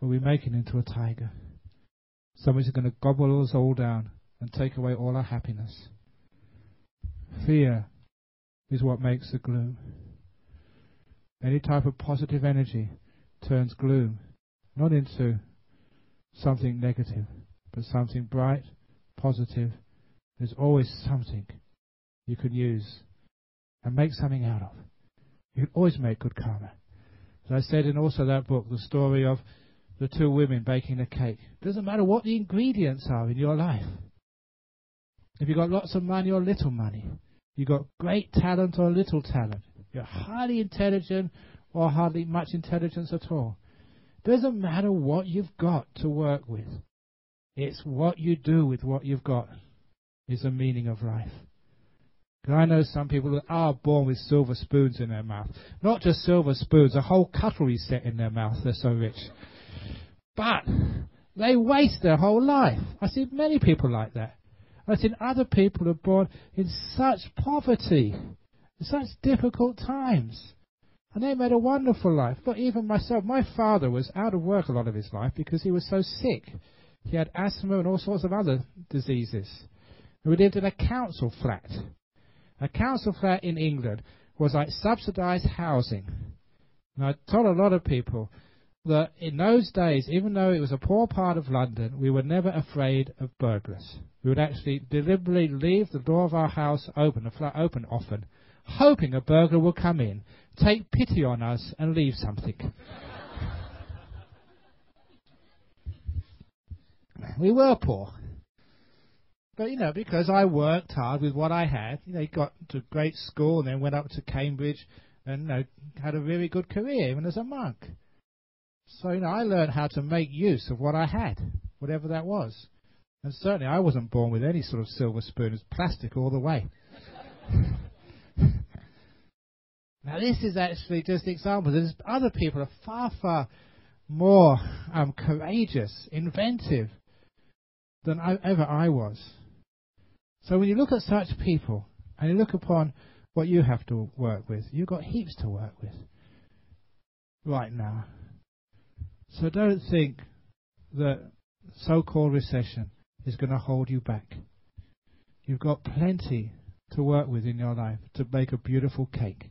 But we make it into a tiger. Somebody's going to gobble us all down and take away all our happiness. Fear is what makes the gloom. Any type of positive energy turns gloom not into something negative, but something bright, positive. There's always something you can use and make something out of. You can always make good karma. As I said in also that book, the story of the two women baking a cake. Doesn't matter what the ingredients are in your life. If you've got lots of money or little money, you've got great talent or little talent, you're highly intelligent or hardly much intelligence at all. Doesn't matter what you've got to work with. It's what you do with what you've got is the meaning of life. I know some people that are born with silver spoons in their mouth. Not just silver spoons, a whole cutlery set in their mouth. They're so rich. But they waste their whole life. I see many people like that. Seen other people born in such poverty, in such difficult times. And they made a wonderful life. But even myself, my father was out of work a lot of his life because he was so sick. He had asthma and all sorts of other diseases. We lived in a council flat. A council flat in England was like subsidized housing. And I told a lot of people that in those days, even though it was a poor part of London, we were never afraid of burglars. We would actually deliberately leave the door of our house open, the flat open often, hoping a burglar would come in, take pity on us, and leave something. (laughs) we were poor. But, you know, because I worked hard with what I had, you know, got to great school and then went up to Cambridge and, you know, had a really good career, even as a monk. So, you know, I learned how to make use of what I had, whatever that was. And certainly I wasn't born with any sort of silver spoon. It's plastic all the way. (laughs) now, this is actually just examples. There's other people are far, far more um, courageous, inventive than I, ever I was. So when you look at such people and you look upon what you have to work with, you've got heaps to work with right now. So don't think that so-called recession is going to hold you back. You've got plenty to work with in your life to make a beautiful cake.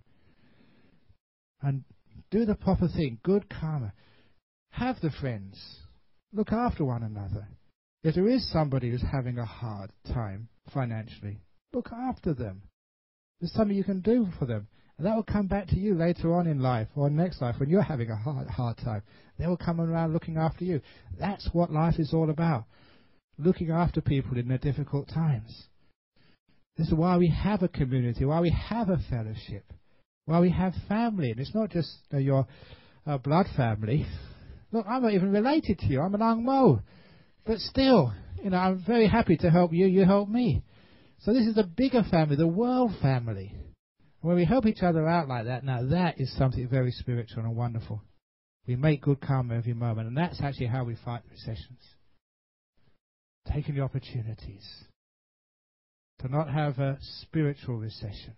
And do the proper thing, good karma. Have the friends. Look after one another. If there is somebody who's having a hard time financially, look after them. There's something you can do for them. And that will come back to you later on in life or next life when you're having a hard, hard time. They will come around looking after you. That's what life is all about. Looking after people in their difficult times. This is why we have a community, why we have a fellowship, why we have family. And it's not just your uh, blood family. Look, I'm not even related to you. I'm an Ang Mo. But still, you know, I'm very happy to help you. You help me. So this is the bigger family, the world family. When we help each other out like that, now that is something very spiritual and wonderful. We make good karma every moment, and that's actually how we fight recessions. Taking the opportunities to not have a spiritual recession,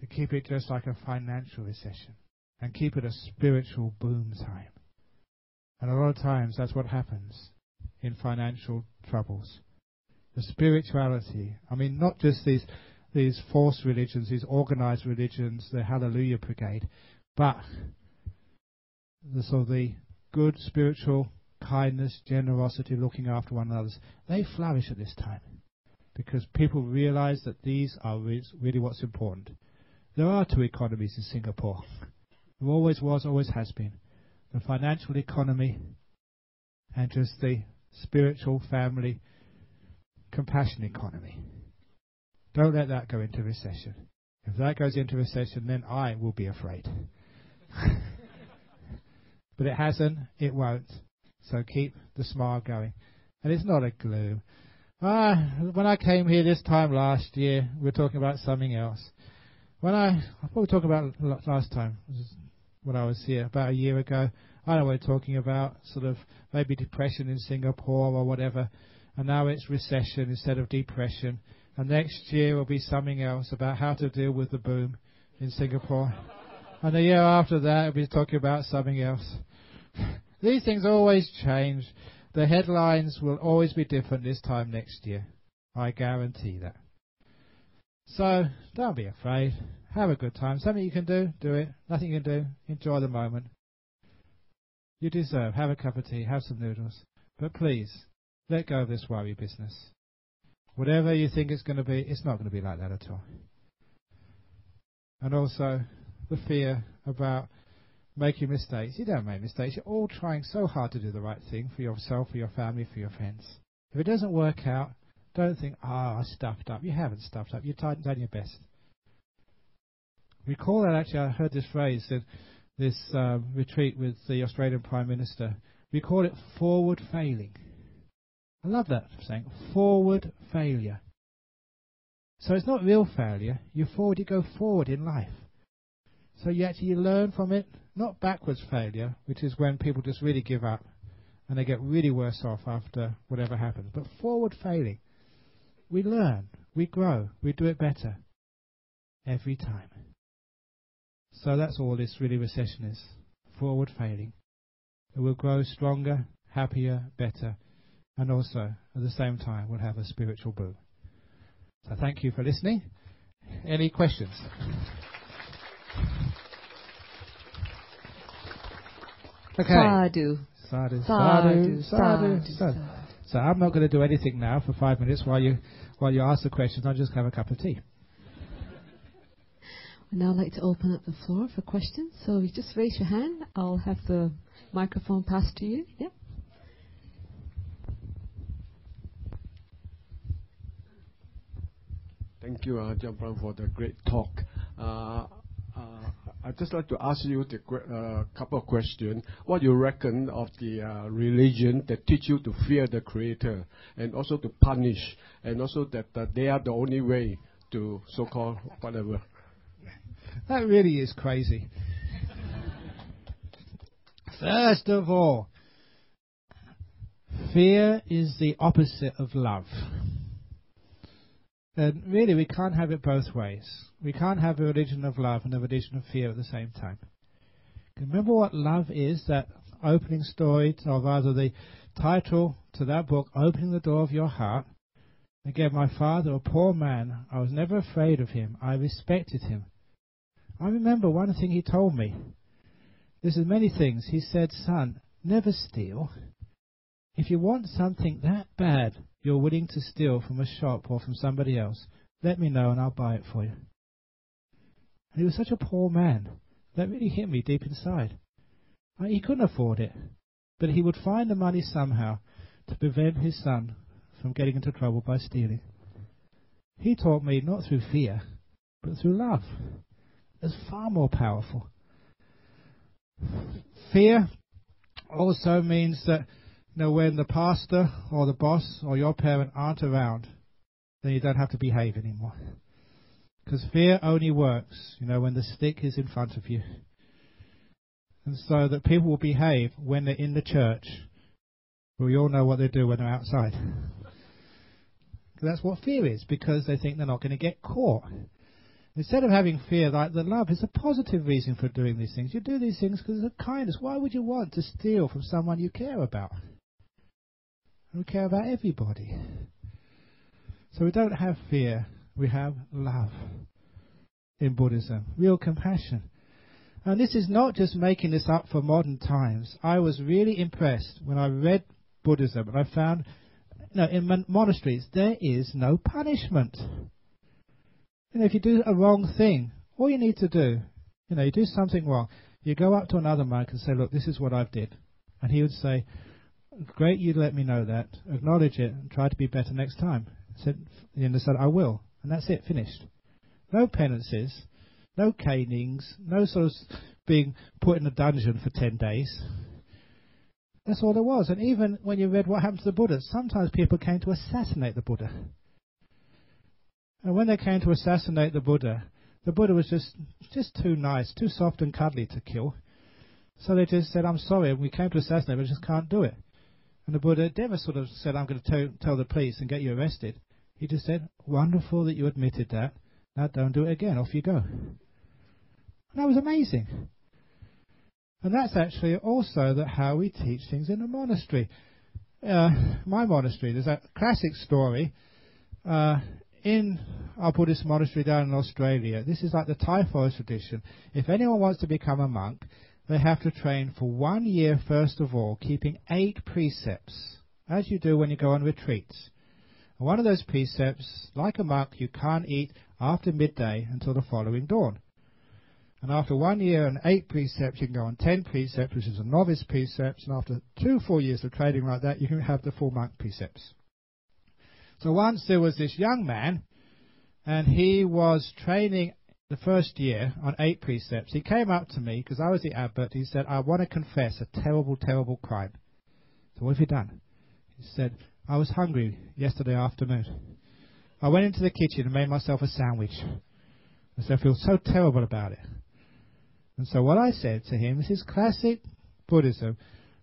to keep it just like a financial recession, and keep it a spiritual boom time. And a lot of times that's what happens in financial troubles. The spirituality, I mean, not just these, these false religions, these organized religions, the Hallelujah Brigade, but the the good spiritual kindness, generosity, looking after one another, they flourish at this time because people realize that these are really what's important. There are two economies in Singapore. There always was, always has been. The financial economy and just the spiritual, family, compassion economy. Don't let that go into recession. If that goes into recession, then I will be afraid. (laughs) but it hasn't, it won't. So keep the smile going. And it's not a gloom. Ah, when I came here this time last year, we were talking about something else. When I, I thought we talked about last time, when I was here, about a year ago. I know we're talking about sort of maybe depression in Singapore or whatever, and now it's recession instead of depression. And next year will be something else about how to deal with the boom in Singapore. and the year after that, we'll be talking about something else. (laughs) These things always change. The headlines will always be different this time next year. I guarantee that. So, don't be afraid. Have a good time. Something you can do, do it. Nothing you can do, enjoy the moment. You deserve. Have a cup of tea, have some noodles. But please, let go of this worry business. Whatever you think it's going to be, it's not going to be like that at all. And also, the fear about making mistakes. You don't make mistakes. You're all trying so hard to do the right thing for yourself, for your family, for your friends. If it doesn't work out, don't think, ah, oh, I stuffed up. You haven't stuffed up. You've done your best. Recall that actually I heard this phrase that this uh, retreat with the Australian Prime Minister. We call it forward failing. I love that saying, forward failure. So it's not real failure. You forward, you go forward in life. So you actually learn from it, not backwards failure, which is when people just really give up and they get really worse off after whatever happens. But forward failing, we learn, we grow, we do it better every time. So that's all this really recession is forward failing. It will grow stronger, happier, better, and also at the same time we'll have a spiritual boom. So thank you for listening. Any questions? Okay. Sadhu. Sadhu. Sadhu. Sadhu. Sadhu. So I'm not going to do anything now for five minutes while you while you ask the questions. I'll just have a cup of tea. I'd now like to open up the floor for questions. So you just raise your hand. I'll have the microphone passed to you. Yeah. Thank you, uh, Ajahn Brahm, for the great talk. Uh, uh, I'd just like to ask you a uh, couple of questions. What do you reckon of the uh, religion that teach you to fear the Creator and also to punish, and also that uh, they are the only way to so-called whatever? That really is crazy. First of all, fear is the opposite of love. And really, we can't have it both ways. We can't have a religion of love and a religion of fear at the same time. Remember what love is, that opening story, or rather the title to that book, Opening the Door of Your Heart. Again, my father, a poor man, I was never afraid of him. I respected him. I remember one thing he told me. This is many things. He said, Son, never steal. If you want something that bad you're willing to steal from a shop or from somebody else, let me know and I'll buy it for you. And he was such a poor man. That really hit me deep inside. He couldn't afford it, but he would find the money somehow to prevent his son from getting into trouble by stealing. He taught me not through fear, but through love. It's far more powerful. Fear also means that know, when the pastor or the boss or your parent aren't around, then you don't have to behave anymore. Because fear only works, you know, when the stick is in front of you. And so that people will behave when they're in the church. we all know what they do when they're outside. That's what fear is, because they think they're not going to get caught. Instead of having fear, like the love is a positive reason for doing these things. You do these things because of kindness. Why would you want to steal from someone you care about? We care about everybody. So we don't have fear, we have love in Buddhism, real compassion. And this is not just making this up for modern times. I was really impressed when I read Buddhism and I found you know, in mon- monasteries there is no punishment. You know, if you do a wrong thing, all you need to do, you know, you do something wrong, you go up to another monk and say, look, this is what I've did. And he would say, great you let me know that, acknowledge it, and try to be better next time. Said, and said, I will. And that's it, finished. No penances, no canings, no sort of being put in a dungeon for 10 days. That's all there was. And even when you read what happened to the Buddha, sometimes people came to assassinate the Buddha. And when they came to assassinate the Buddha, the Buddha was just, just too nice, too soft and cuddly to kill. So they just said, I'm sorry, we came to assassinate, but just can't do it. And the Buddha never sort of said, I'm going to tell, tell the police and get you arrested. He just said, Wonderful that you admitted that. Now don't do it again. Off you go. And that was amazing. And that's actually also that how we teach things in a monastery. Uh, my monastery, there's a classic story. Uh, in our Buddhist monastery down in Australia, this is like the Thai forest tradition. If anyone wants to become a monk, they have to train for one year first of all, keeping eight precepts, as you do when you go on retreats. One of those precepts, like a monk, you can't eat after midday until the following dawn. And after one year and eight precepts, you can go on ten precepts, which is a novice precepts, and after two full years of training like that, you can have the full monk precepts. So once there was this young man, and he was training the first year on eight precepts. He came up to me, because I was the abbot, he said, I want to confess a terrible, terrible crime. So what have you done? He said, I was hungry yesterday afternoon. I went into the kitchen and made myself a sandwich. I said, I feel so terrible about it. And so what I said to him, this is classic Buddhism.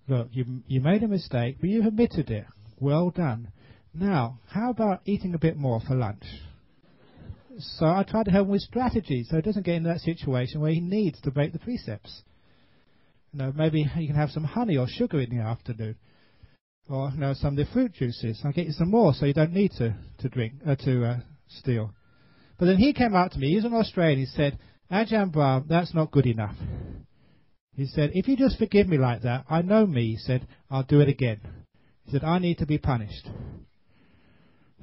Look, you, you made a mistake, but you've admitted it. Well done. Now, how about eating a bit more for lunch? So I try to help him with strategy so he doesn't get into that situation where he needs to break the precepts. You know, maybe you can have some honey or sugar in the afternoon or you know, some of the fruit juices. I'll get you some more so you don't need to, to drink, uh, to uh, steal. But then he came out to me, he's an Australian, he said, Ajahn Brahm, that's not good enough. He said, if you just forgive me like that, I know me, he said, I'll do it again. He said, I need to be punished.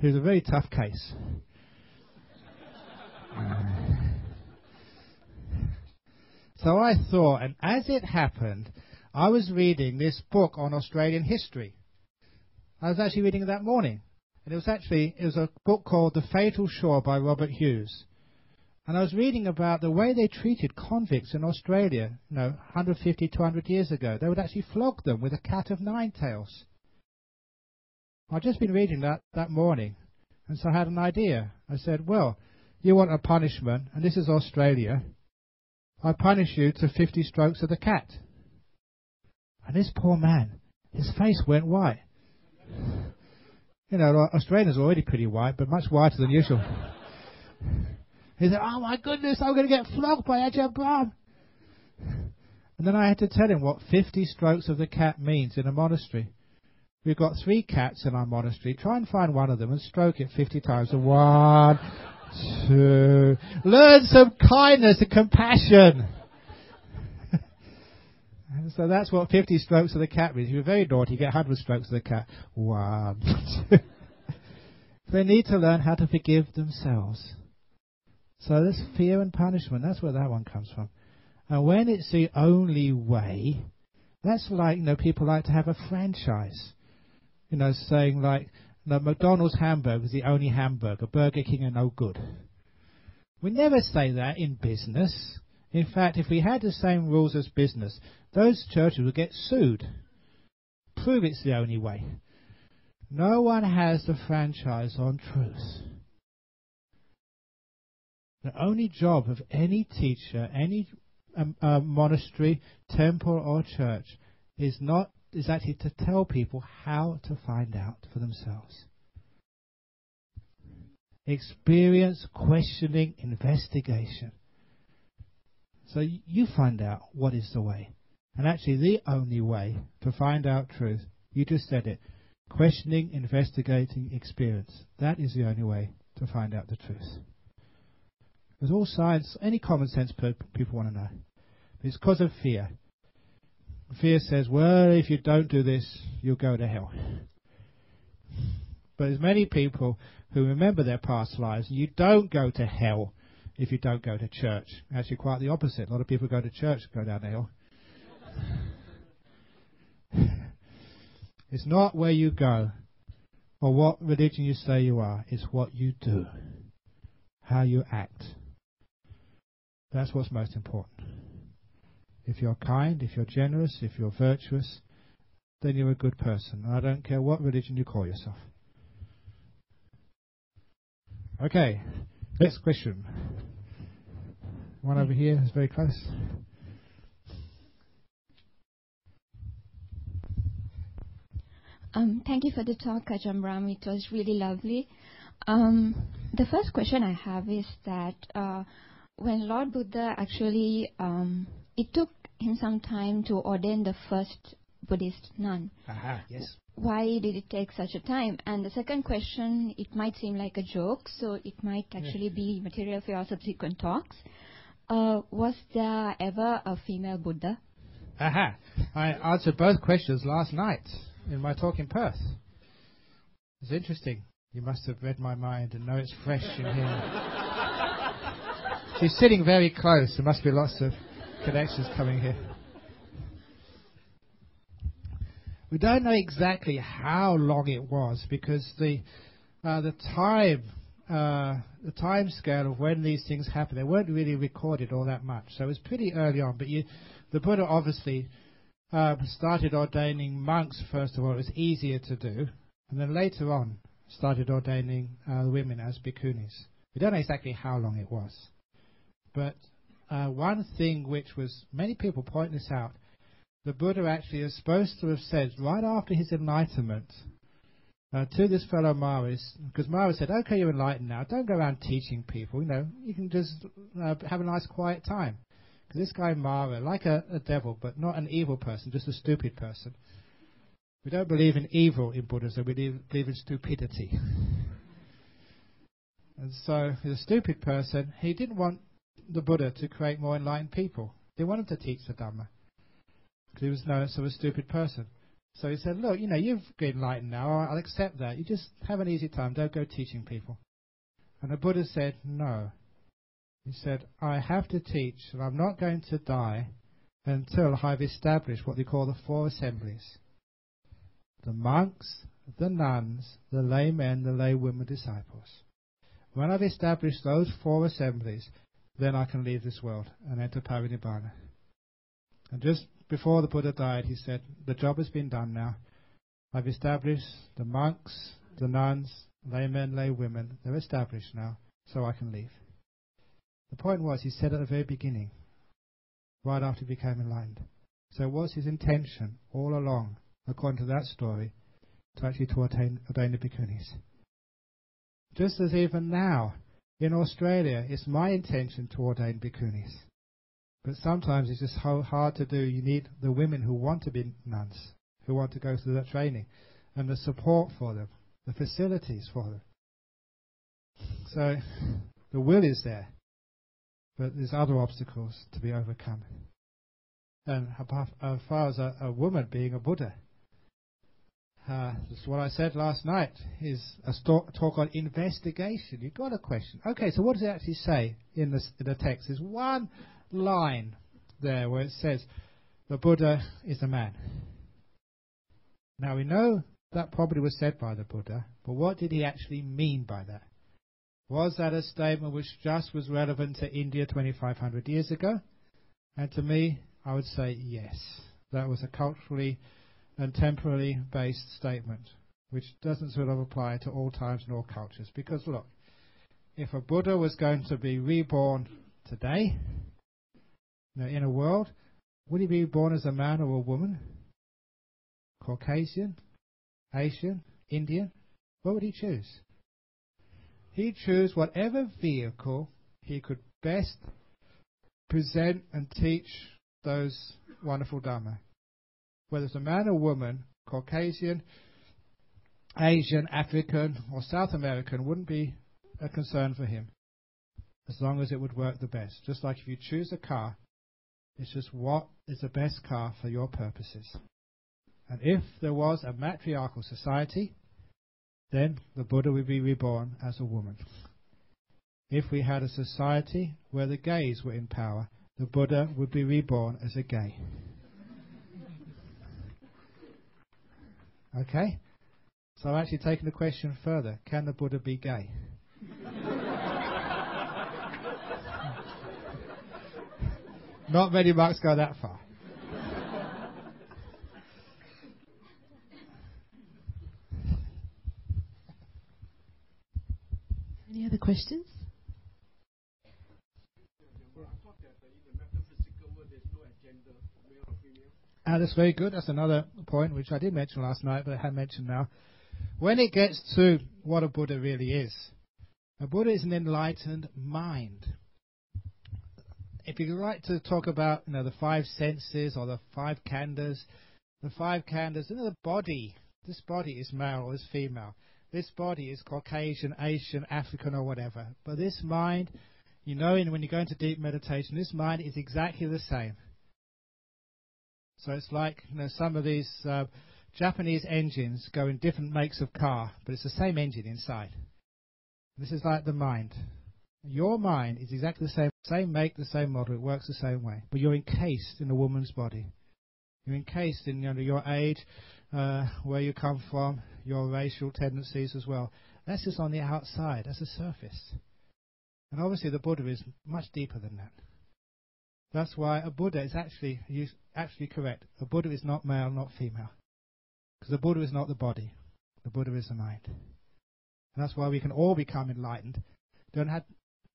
He was a very tough case. So I thought, and as it happened, I was reading this book on Australian history. I was actually reading it that morning. And it was actually it was a book called The Fatal Shore by Robert Hughes. And I was reading about the way they treated convicts in Australia, you know, 150, 200 years ago. They would actually flog them with a cat of nine tails. I'd just been reading that that morning, and so I had an idea. I said, well, you want a punishment, and this is Australia. I punish you to 50 strokes of the cat. And this poor man, his face went white. You know, Australians are already pretty white, but much whiter than usual. He said, Oh my goodness, I'm going to get flogged by Ajahn Brahm. And then I had to tell him what 50 strokes of the cat means in a monastery. We've got three cats in our monastery. Try and find one of them and stroke it 50 times. One, two. Learn some kindness and compassion. (laughs) So that's what 50 strokes of the cat means. If you're very naughty, you get 100 strokes of the cat. One, two. (laughs) they need to learn how to forgive themselves. So this fear and punishment. That's where that one comes from. And when it's the only way, that's like, you know, people like to have a franchise. You know, saying like, no, McDonald's hamburger is the only hamburger. Burger King are no good. We never say that in business. In fact, if we had the same rules as business, those churches would get sued. Prove it's the only way. No one has the franchise on truth. The only job of any teacher, any um, uh, monastery, temple, or church is not is actually to tell people how to find out for themselves. Experience, questioning, investigation. So you find out what is the way. And actually, the only way to find out truth, you just said it questioning, investigating, experience. That is the only way to find out the truth. Because all science, any common sense people want to know. It's because of fear. Fear says, well, if you don't do this, you'll go to hell. But there's many people who remember their past lives, you don't go to hell if you don't go to church. Actually, quite the opposite. A lot of people go to church go down the hill. it's not where you go or what religion you say you are, it's what you do, how you act. That's what's most important. If you're kind, if you're generous, if you're virtuous, then you're a good person. I don't care what religion you call yourself. Okay, next question. One over here is very close. Um, thank you for the talk, Ajahn Brahm. It was really lovely. Um, the first question I have is that uh, when Lord Buddha actually um, it took him some time to ordain the first Buddhist nun. Aha, yes. Why did it take such a time? And the second question, it might seem like a joke, so it might actually be material for your subsequent talks. Uh, was there ever a female Buddha? Aha! I answered both questions last night in my talk in Perth. It's interesting. You must have read my mind and know it's fresh in here. (laughs) She's sitting very close. There must be lots of connections coming here. We don't know exactly how long it was because the uh, the time uh, the time scale of when these things happen they weren't really recorded all that much. So it was pretty early on. But you, the Buddha obviously uh, started ordaining monks first of all. It was easier to do, and then later on started ordaining uh, women as bhikkhunis. We don't know exactly how long it was, but uh, one thing which was, many people point this out, the Buddha actually is supposed to have said right after his enlightenment uh, to this fellow Maris, because Maris said, okay, you're enlightened now, don't go around teaching people, you know, you can just uh, have a nice quiet time. Because this guy Mara, like a, a devil, but not an evil person, just a stupid person. We don't believe in evil in Buddhism, we believe, in stupidity. (laughs) and so, he's a stupid person. He didn't want the Buddha to create more enlightened people. They wanted to teach the Dhamma. Because he was known as a stupid person. So he said, look, you know, you've been enlightened now. I'll accept that. You just have an easy time. Don't go teaching people. And the Buddha said, no. He said, I have to teach, and I'm not going to die until I've established what they call the four assemblies. The monks, the nuns, the laymen, the laywomen disciples. When I've established those four assemblies, then I can leave this world and enter Parinibbana. And just before the Buddha died, he said, The job has been done now. I've established the monks, the nuns, laymen, laywomen. They're established now, so I can leave. The point was, he said at the very beginning, right after he became enlightened. So it was his intention all along, according to that story, to actually to attain, ordain the bhikkhunis. Just as even now, in Australia, it's my intention to ordain bhikkhunis. But sometimes it's just so hard to do. You need the women who want to be nuns, who want to go through that training, and the support for them, the facilities for them. So the will is there, but there's other obstacles to be overcome. And as far as a, a woman being a Buddha, Uh, that's what I said last night. Is a sto- talk on investigation. You've got a question. Okay, so what does it actually say in in the text? There's one line there where it says the Buddha is a man. Now we know that probably was said by the Buddha, but what did he actually mean by that? Was that a statement which just was relevant to India 2500 years ago? And to me, I would say yes. That was a culturally and temporally based statement, which doesn't sort of apply to all times and all cultures. Because look, if a Buddha was going to be reborn today, in a world, would he be born as a man or a woman? Caucasian, Asian, Indian? What would he choose? He'd choose whatever vehicle he could best present and teach those wonderful Dharma. Whether it's a man or woman, Caucasian, Asian, African, or South American wouldn't be a concern for him as long as it would work the best. Just like if you choose a car, it's just what is the best car for your purposes. And if there was a matriarchal society, then the Buddha would be reborn as a woman. If we had a society where the gays were in power, the Buddha would be reborn as a gay. Okay? So I'm actually taking the question further. Can the Buddha be gay? (laughs) Not many monks go that far. Any other questions? Ah, that's very good. That's another point which I did mention last night, but I have mentioned now. When it gets to what a Buddha really is, a Buddha is an enlightened mind. If you like to talk about, you know, the five senses or the five khandhas, the five khandhas, you know, the body, this body is male or is female. This body is Caucasian, Asian, African, or whatever. But this mind, you know, when you go into deep meditation, this mind is exactly the same. So it's like you know some of these uh, Japanese engines go in different makes of car, but it's the same engine inside. This is like the mind. Your mind is exactly the same, same make, the same model. It works the same way, but you're encased in a woman's body. You're encased in you know, your age, uh, where you come from, your racial tendencies as well. That's just on the outside. That's the surface. And obviously, the Buddha is much deeper than that. That's why a Buddha is actually actually correct. A Buddha is not male, not female. Because the Buddha is not the body. The Buddha is the mind. And that's why we can all become enlightened. Don't have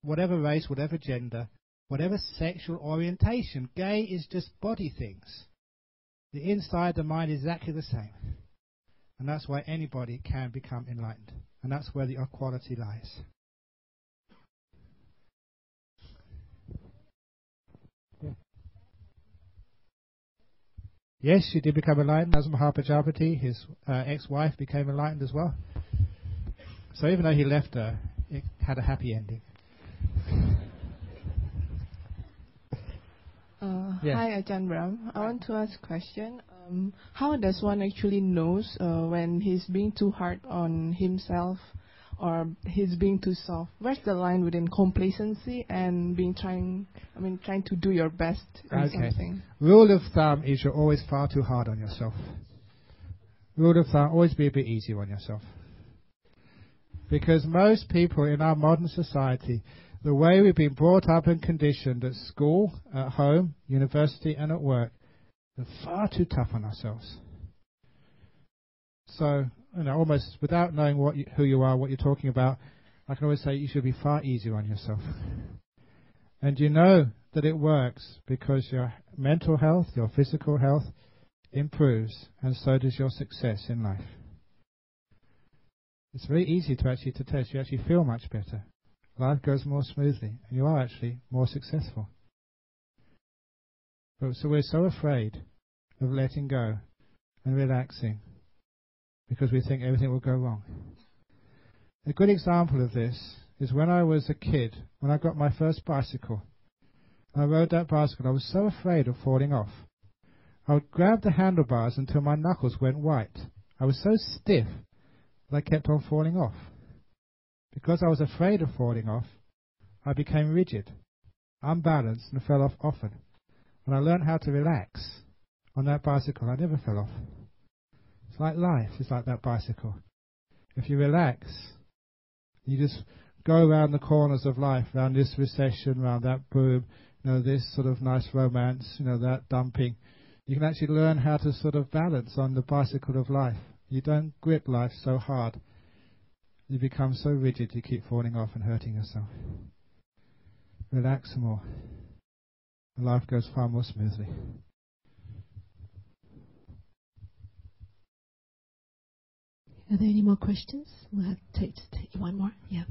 whatever race, whatever gender, whatever sexual orientation. Gay is just body things. The inside, the mind is exactly the same. And that's why anybody can become enlightened. And that's where the equality lies. Yes, she did become enlightened. As Mahapajapati, his uh, ex-wife, became enlightened as well. So even though he left her, it had a happy ending. Uh, yeah. Hi, Ajahn Brahm. I want to ask a question. Um, how does one actually knows uh, when he's being too hard on himself or he's being too soft? Where's the line within complacency and being trying? I mean, trying to do your best in okay. something. Rule of thumb is you're always far too hard on yourself. Rule of thumb: always be a bit easier on yourself. Because most people in our modern society, the way we've been brought up and conditioned at school, at home, university, and at work, are far too tough on ourselves. So you know, almost without knowing what you, who you are, what you're talking about, I can always say you should be far easier on yourself. And you know that it works because your mental health, your physical health improves, and so does your success in life. It's very easy to actually to test. You actually feel much better. Life goes more smoothly, and you are actually more successful. But so we're so afraid of letting go and relaxing because we think everything will go wrong. A good example of this is when I was a kid, when I got my first bicycle. I rode that bicycle, I was so afraid of falling off. I would grab the handlebars until my knuckles went white. I was so stiff that I kept on falling off. Because I was afraid of falling off, I became rigid, unbalanced, and fell off often. When I learned how to relax on that bicycle, I never fell off. It's like life, it's like that bicycle. If you relax, you just go around the corners of life, around this recession, around that boom, you know, this sort of nice romance, you know, that dumping. You can actually learn how to sort of balance on the bicycle of life. You don't grip life so hard. You become so rigid you keep falling off and hurting yourself. Relax more. Life goes far more smoothly. Are there any more questions? We'll have to take, take one more. Yeah.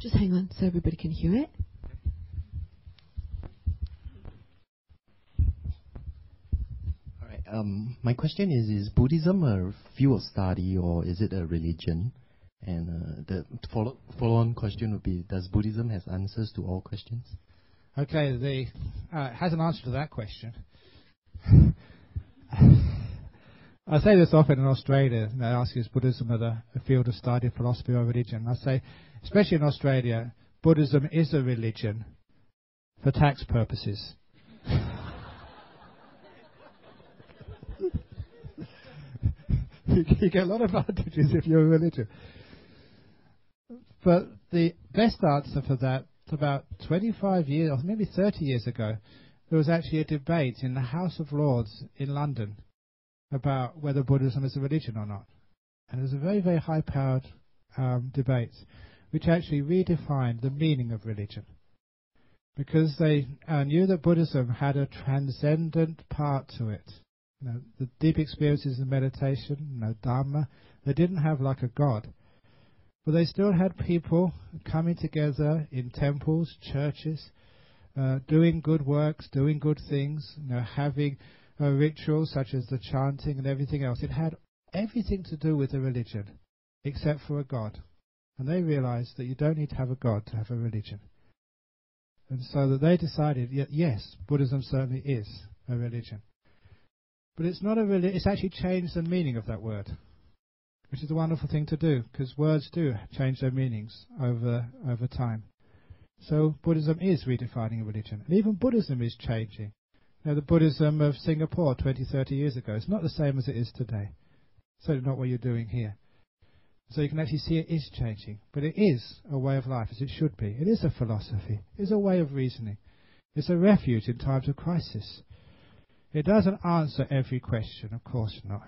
Just hang on so everybody can hear it. All right. Um, my question is: Is Buddhism a field of study or is it a religion? And uh, the follow follow-on question would be: Does Buddhism has answers to all questions? Okay, the uh, has an answer to that question. (laughs) I say this often in Australia. They ask is Buddhism a, a field of study, philosophy, or religion? I say, especially in Australia, Buddhism is a religion for tax purposes. (laughs) you, get a lot of advantages if you're a religion. But the best answer for that, about 25 years, or maybe 30 years ago, there was actually a debate in the House of Lords in London about whether Buddhism is a religion or not. And it was a very, very high powered um, debate which actually redefined the meaning of religion. Because they uh, knew that Buddhism had a transcendent part to it. You know, the deep experiences of meditation, you know, Dharma, they didn't have like a god. But they still had people coming together in temples, churches, uh, doing good works, doing good things, you know, having Uh, rituals such as the chanting and everything else. It had everything to do with a religion, except for a God. And they realized that you don't need to have a God to have a religion. And so that they decided, yes, Buddhism certainly is a religion. But it's not a religion, it's actually changed the meaning of that word, which is a wonderful thing to do, because words do change their meanings over, over time. So Buddhism is redefining a religion. And even Buddhism is changing. Know, the Buddhism of Singapore 20, 30 years ago is not the same as it is today. Certainly not what you're doing here. So you can actually see it is changing. But it is a way of life, as it should be. It is a philosophy. It is a way of reasoning. It's a refuge in times of crisis. It doesn't answer every question, of course not.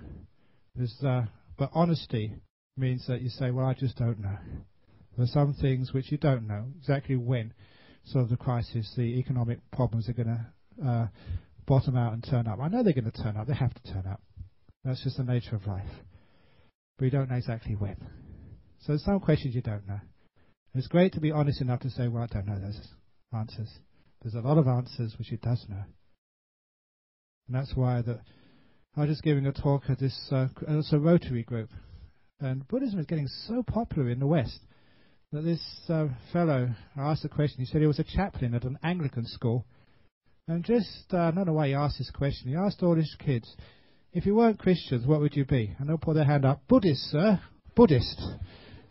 Uh, but honesty means that you say, well, I just don't know. There are some things which you don't know exactly when sort of the crisis, the economic problems are going to uh, bottom out and turn up. I know they're going to turn up. They have to turn up. That's just the nature of life but you don't know exactly when. So some questions you don't know. It's great to be honest enough to say, well, I don't know those answers. There's a lot of answers which it does know. And that's why that I was just giving a talk at this uh, it's a Rotary group. And Buddhism is getting so popular in the West that this uh, fellow asked a question. He said he was a chaplain at an Anglican school. And just, uh, I don't know why he asked this question. He asked all his kids, if you weren't Christians, what would you be? And they'll put their hand up. Buddhist, sir. Buddhist.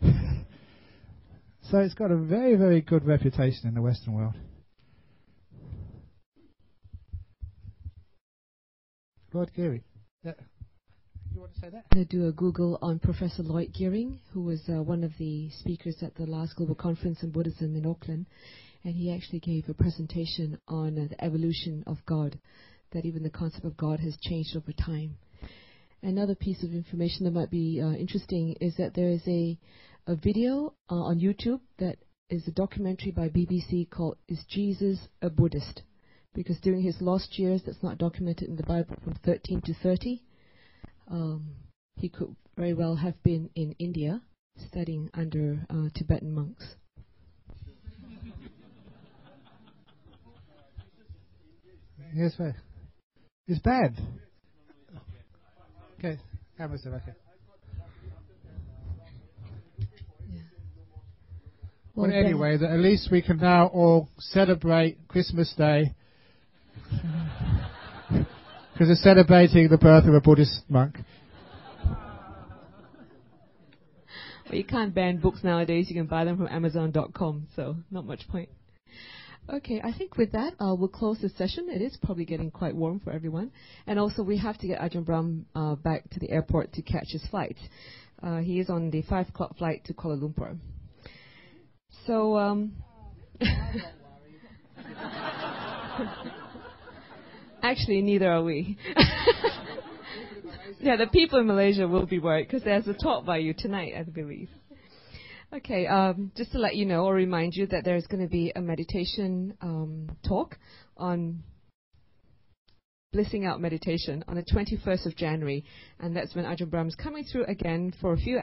(laughs) so it's got a very, very good reputation in the Western world. Lloyd Geering. Yeah. You want to say that? I'm going to do a Google on Professor Lloyd Geering, who was uh, one of the speakers at the last Global Conference on Buddhism in Auckland. And he actually gave a presentation on the evolution of God that even the concept of God has changed over time. Another piece of information that might be uh, interesting is that there is a, a video uh, on YouTube that is a documentary by BBC called Is Jesus a Buddhist? Because during his lost years, that's not documented in the Bible, from 13 to 30, um, he could very well have been in India studying under uh, Tibetan monks. Yes, sir. It's bad. Okay, Amazon, okay. Yeah. Well, well anyway, at least we can now all celebrate Christmas Day (laughs) because we're celebrating the birth of a Buddhist monk. Well, you can't ban books nowadays. You can buy them from Amazon.com, so not much point. Okay, I think with that, uh, we'll close the session. It is probably getting quite warm for everyone. And also, we have to get Ajahn Brahm uh, back to the airport to catch his flight. Uh, he is on the 5 o'clock flight to Kuala Lumpur. So, um, (laughs) actually, neither are we. (laughs) yeah, the people in Malaysia will be worried because there's a talk by you tonight, I believe. Okay, um, just to let you know or remind you that there's going to be a meditation um, talk on blissing out meditation on the 21st of January, and that's when Ajahn Brahm's coming through again for a few